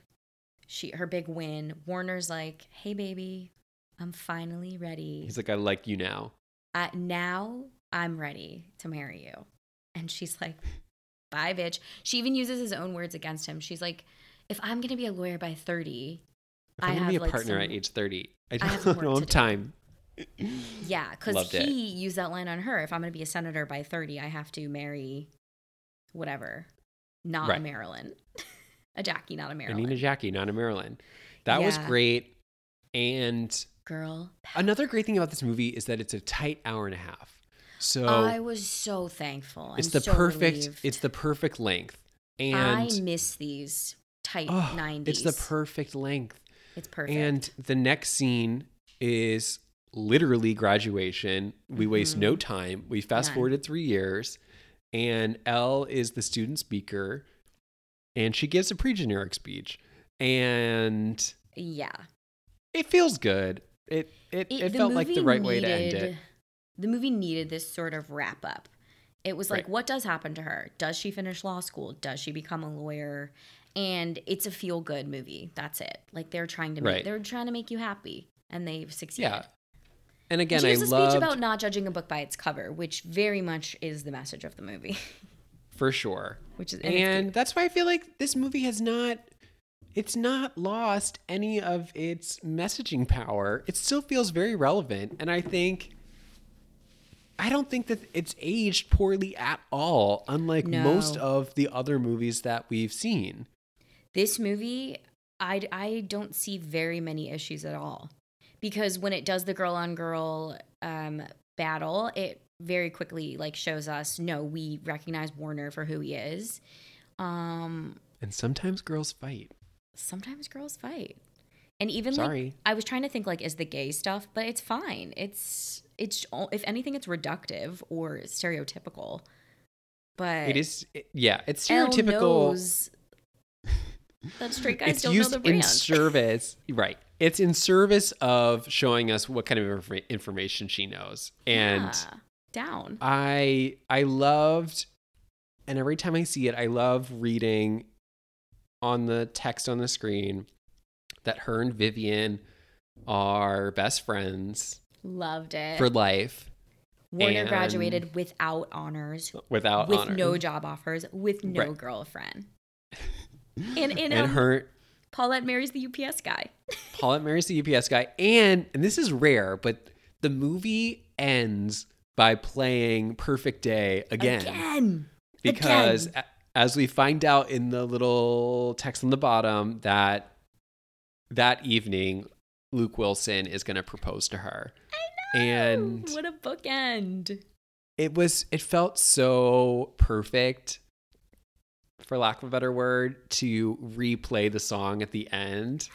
She her big win. Warner's like, "Hey, baby, I'm finally ready. He's like, I like you now. uh, now I'm ready to marry you." And she's like, "Bye, bitch." She even uses his own words against him. She's like, "If I'm gonna be a lawyer by 30, If I'm I gonna be a like, partner at age 30, I I have don't know to have do. time. Yeah, because Loved it. he used that line on her. If I'm gonna be a senator by 30, I have to marry whatever, not a Right. Marilyn, a Jackie, not a I Marilyn. need a Jackie, not a Marilyn. That was great. And Girl, another great thing about this movie is that it's a tight hour and a half. So I was so thankful. it's I'm the so perfect relieved. it's the perfect length. And I miss these tight oh, 90s. it's the perfect length. It's perfect. And the next scene is literally graduation. We waste no time. We fast Mm-hmm. None. forwarded three years, and Elle is the student speaker, and she gives a pre generic speech. And yeah, it feels good. It it, It- it, felt like the right way to end it. The movie needed this sort of wrap up. It was like, Right. what does happen to her? Does she finish law school? Does she become a lawyer? And it's a feel good movie. That's it. Like they're trying to make Right. they're trying to make you happy, and they've succeeded. Yeah. And again, and she I has a loved speech about not judging a book by its cover, which very much is the message of the movie. for sure. which is And, that's why I feel like this movie has not it's not lost any of its messaging power. It still feels very relevant and I think I don't think that it's aged poorly at all unlike most of the other movies that we've seen. this movie I, I don't see very many issues at all because when it does the girl on girl um, battle it very quickly like shows us no we recognize warner for who he is um And sometimes girls fight. sometimes girls fight and even Sorry. like i was trying to think like is the gay stuff but it's fine it's it's if anything it's reductive or stereotypical but It is yeah, it's stereotypical. That straight guys it's don't know used the in brand. service, right? It's in service of showing us what kind of infor- information she knows, and Yeah. down. I I loved, and every time I see it, I love reading on the text on the screen that her and Vivian are best friends Loved it. for life Warner and- graduated without honors, without with honor. no job offers, with no Right. girlfriend. And, and, and um, her Paulette marries the UPS guy. Paulette marries the UPS guy, and and this is rare, but the movie ends by playing "Perfect Day" again, Again. because Again. as we find out in the little text on the bottom that that evening Luke Wilson is going to propose to her, I know. and what a bookend. it was it felt so perfect for lack of a better word to replay the song at the end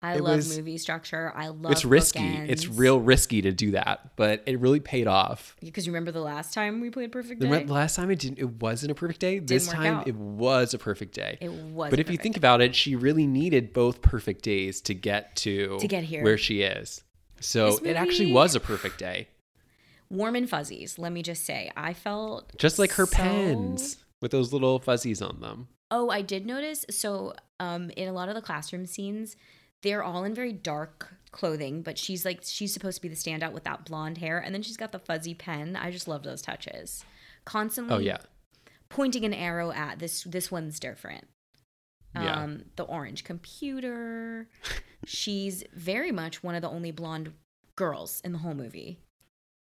I It love was- movie structure. I love it's risky it's real risky to do that but it really paid off Because you remember the last time we played Perfect Day? the last time it didn't it wasn't a perfect day this work time out. it was a perfect day it was. but if you think about it she really needed both perfect days to get to To get here. where she is so This it actually was a perfect day warm and fuzzies, let me just say, I felt just like her so- pens with those little fuzzies on them Oh, I did notice. So, um, in a lot of the classroom scenes, they're all in very dark clothing, but she's like she's supposed to be the standout with that blonde hair, and then she's got the fuzzy pen. I just love those touches. Constantly, oh yeah pointing an arrow at this. This one's different. Yeah. Um, the orange computer. she's very much one of the only blonde girls in the whole movie.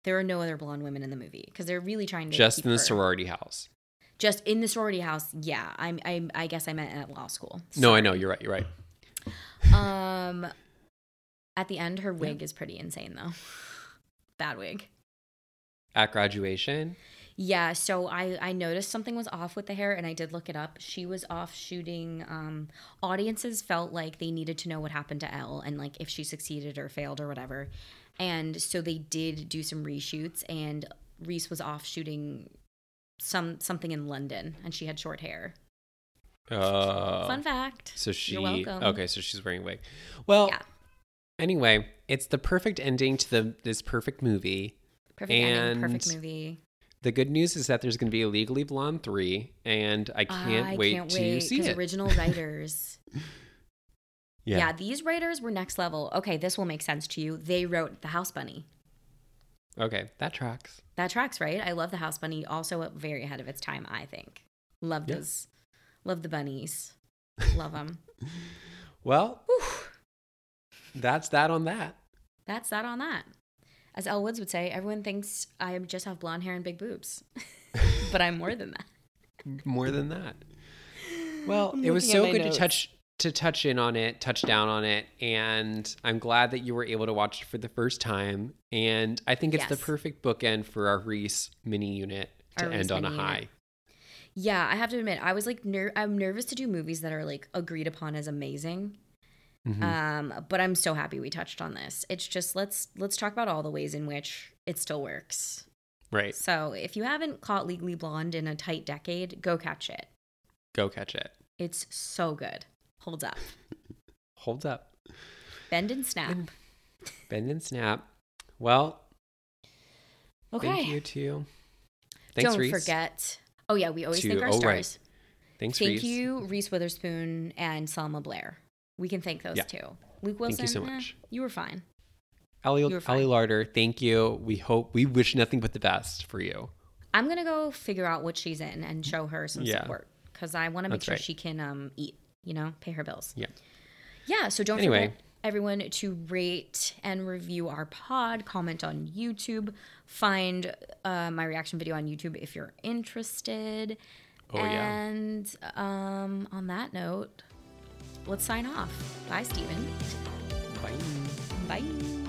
There are no other blonde women in the movie because they're really trying to just in the her- sorority house Just in the sorority house, yeah. I'm, I'm I guess I meant at law school. no i know you're right you're right Um, at the end, her wig is pretty insane though. Bad wig. at graduation Yeah, so I I noticed something was off with the hair, and I did look it up. She was off shooting. Um, audiences felt like they needed to know what happened to Elle and like if she succeeded or failed or whatever, and so they did do some reshoots. And Reese was off shooting some something in London, and she had short hair. oh Fun fact. So she You're welcome. okay, so she's wearing a wig. Well, Yeah. anyway, it's the perfect ending to the this perfect movie. Perfect ending. Perfect movie. The good news is that there's going to be a Legally Blonde three, and I can't I wait can't to wait, see it. Original writers. yeah. yeah, these writers were next level. Okay, this will make sense to you. They wrote The House Bunny. Okay, that tracks. That tracks, right? I love The House Bunny. Also, very ahead of its time, I think. Love Yeah. those. Love the bunnies. Love them. Well, that's that on that. That's that on that. As Elle Woods would say, everyone thinks I just have blonde hair and big boobs, but I'm more than that. More than that. Well, it was so good to touch to touch in on it, touch down on it, and I'm glad that you were able to watch it for the first time. And I think it's the perfect bookend for our Reese mini unit to Our Reese end on a high. unit. Yeah, I have to admit, I was like, ner- I'm nervous to do movies that are like agreed upon as amazing. Mhm. Um, but I'm so happy we touched on this. It's just let's let's talk about all the ways in which it still works. right. So if you haven't caught Legally Blonde in a tight decade, go catch it. Go catch it. It's so good. Holds up. Holds up. Bend and snap. Bend and snap. Well, Okay. thank you to. Thanks, Don't Reese. forget. Oh yeah, we always To- thank our oh, right. stars. Thanks, Thank Reese. you, Reese Witherspoon and Selma Blair. We can thank those Yeah. too. Luke Wilson, Thank you so eh, much. you were fine. Ellie, You were fine. Ellie Larter, thank you. We hope we wish nothing but the best for you. I'm gonna go figure out what she's in and show her some Yeah. support because I want to make That's sure right. she can um, eat. You know, pay her bills. Yeah. Yeah. So don't Anyway. forget everyone to rate and review our pod. Comment on YouTube. Find uh, my reaction video on YouTube if you're interested. Oh, yeah. And um, on that note, let's sign off. Bye, Steven. Bye. Bye.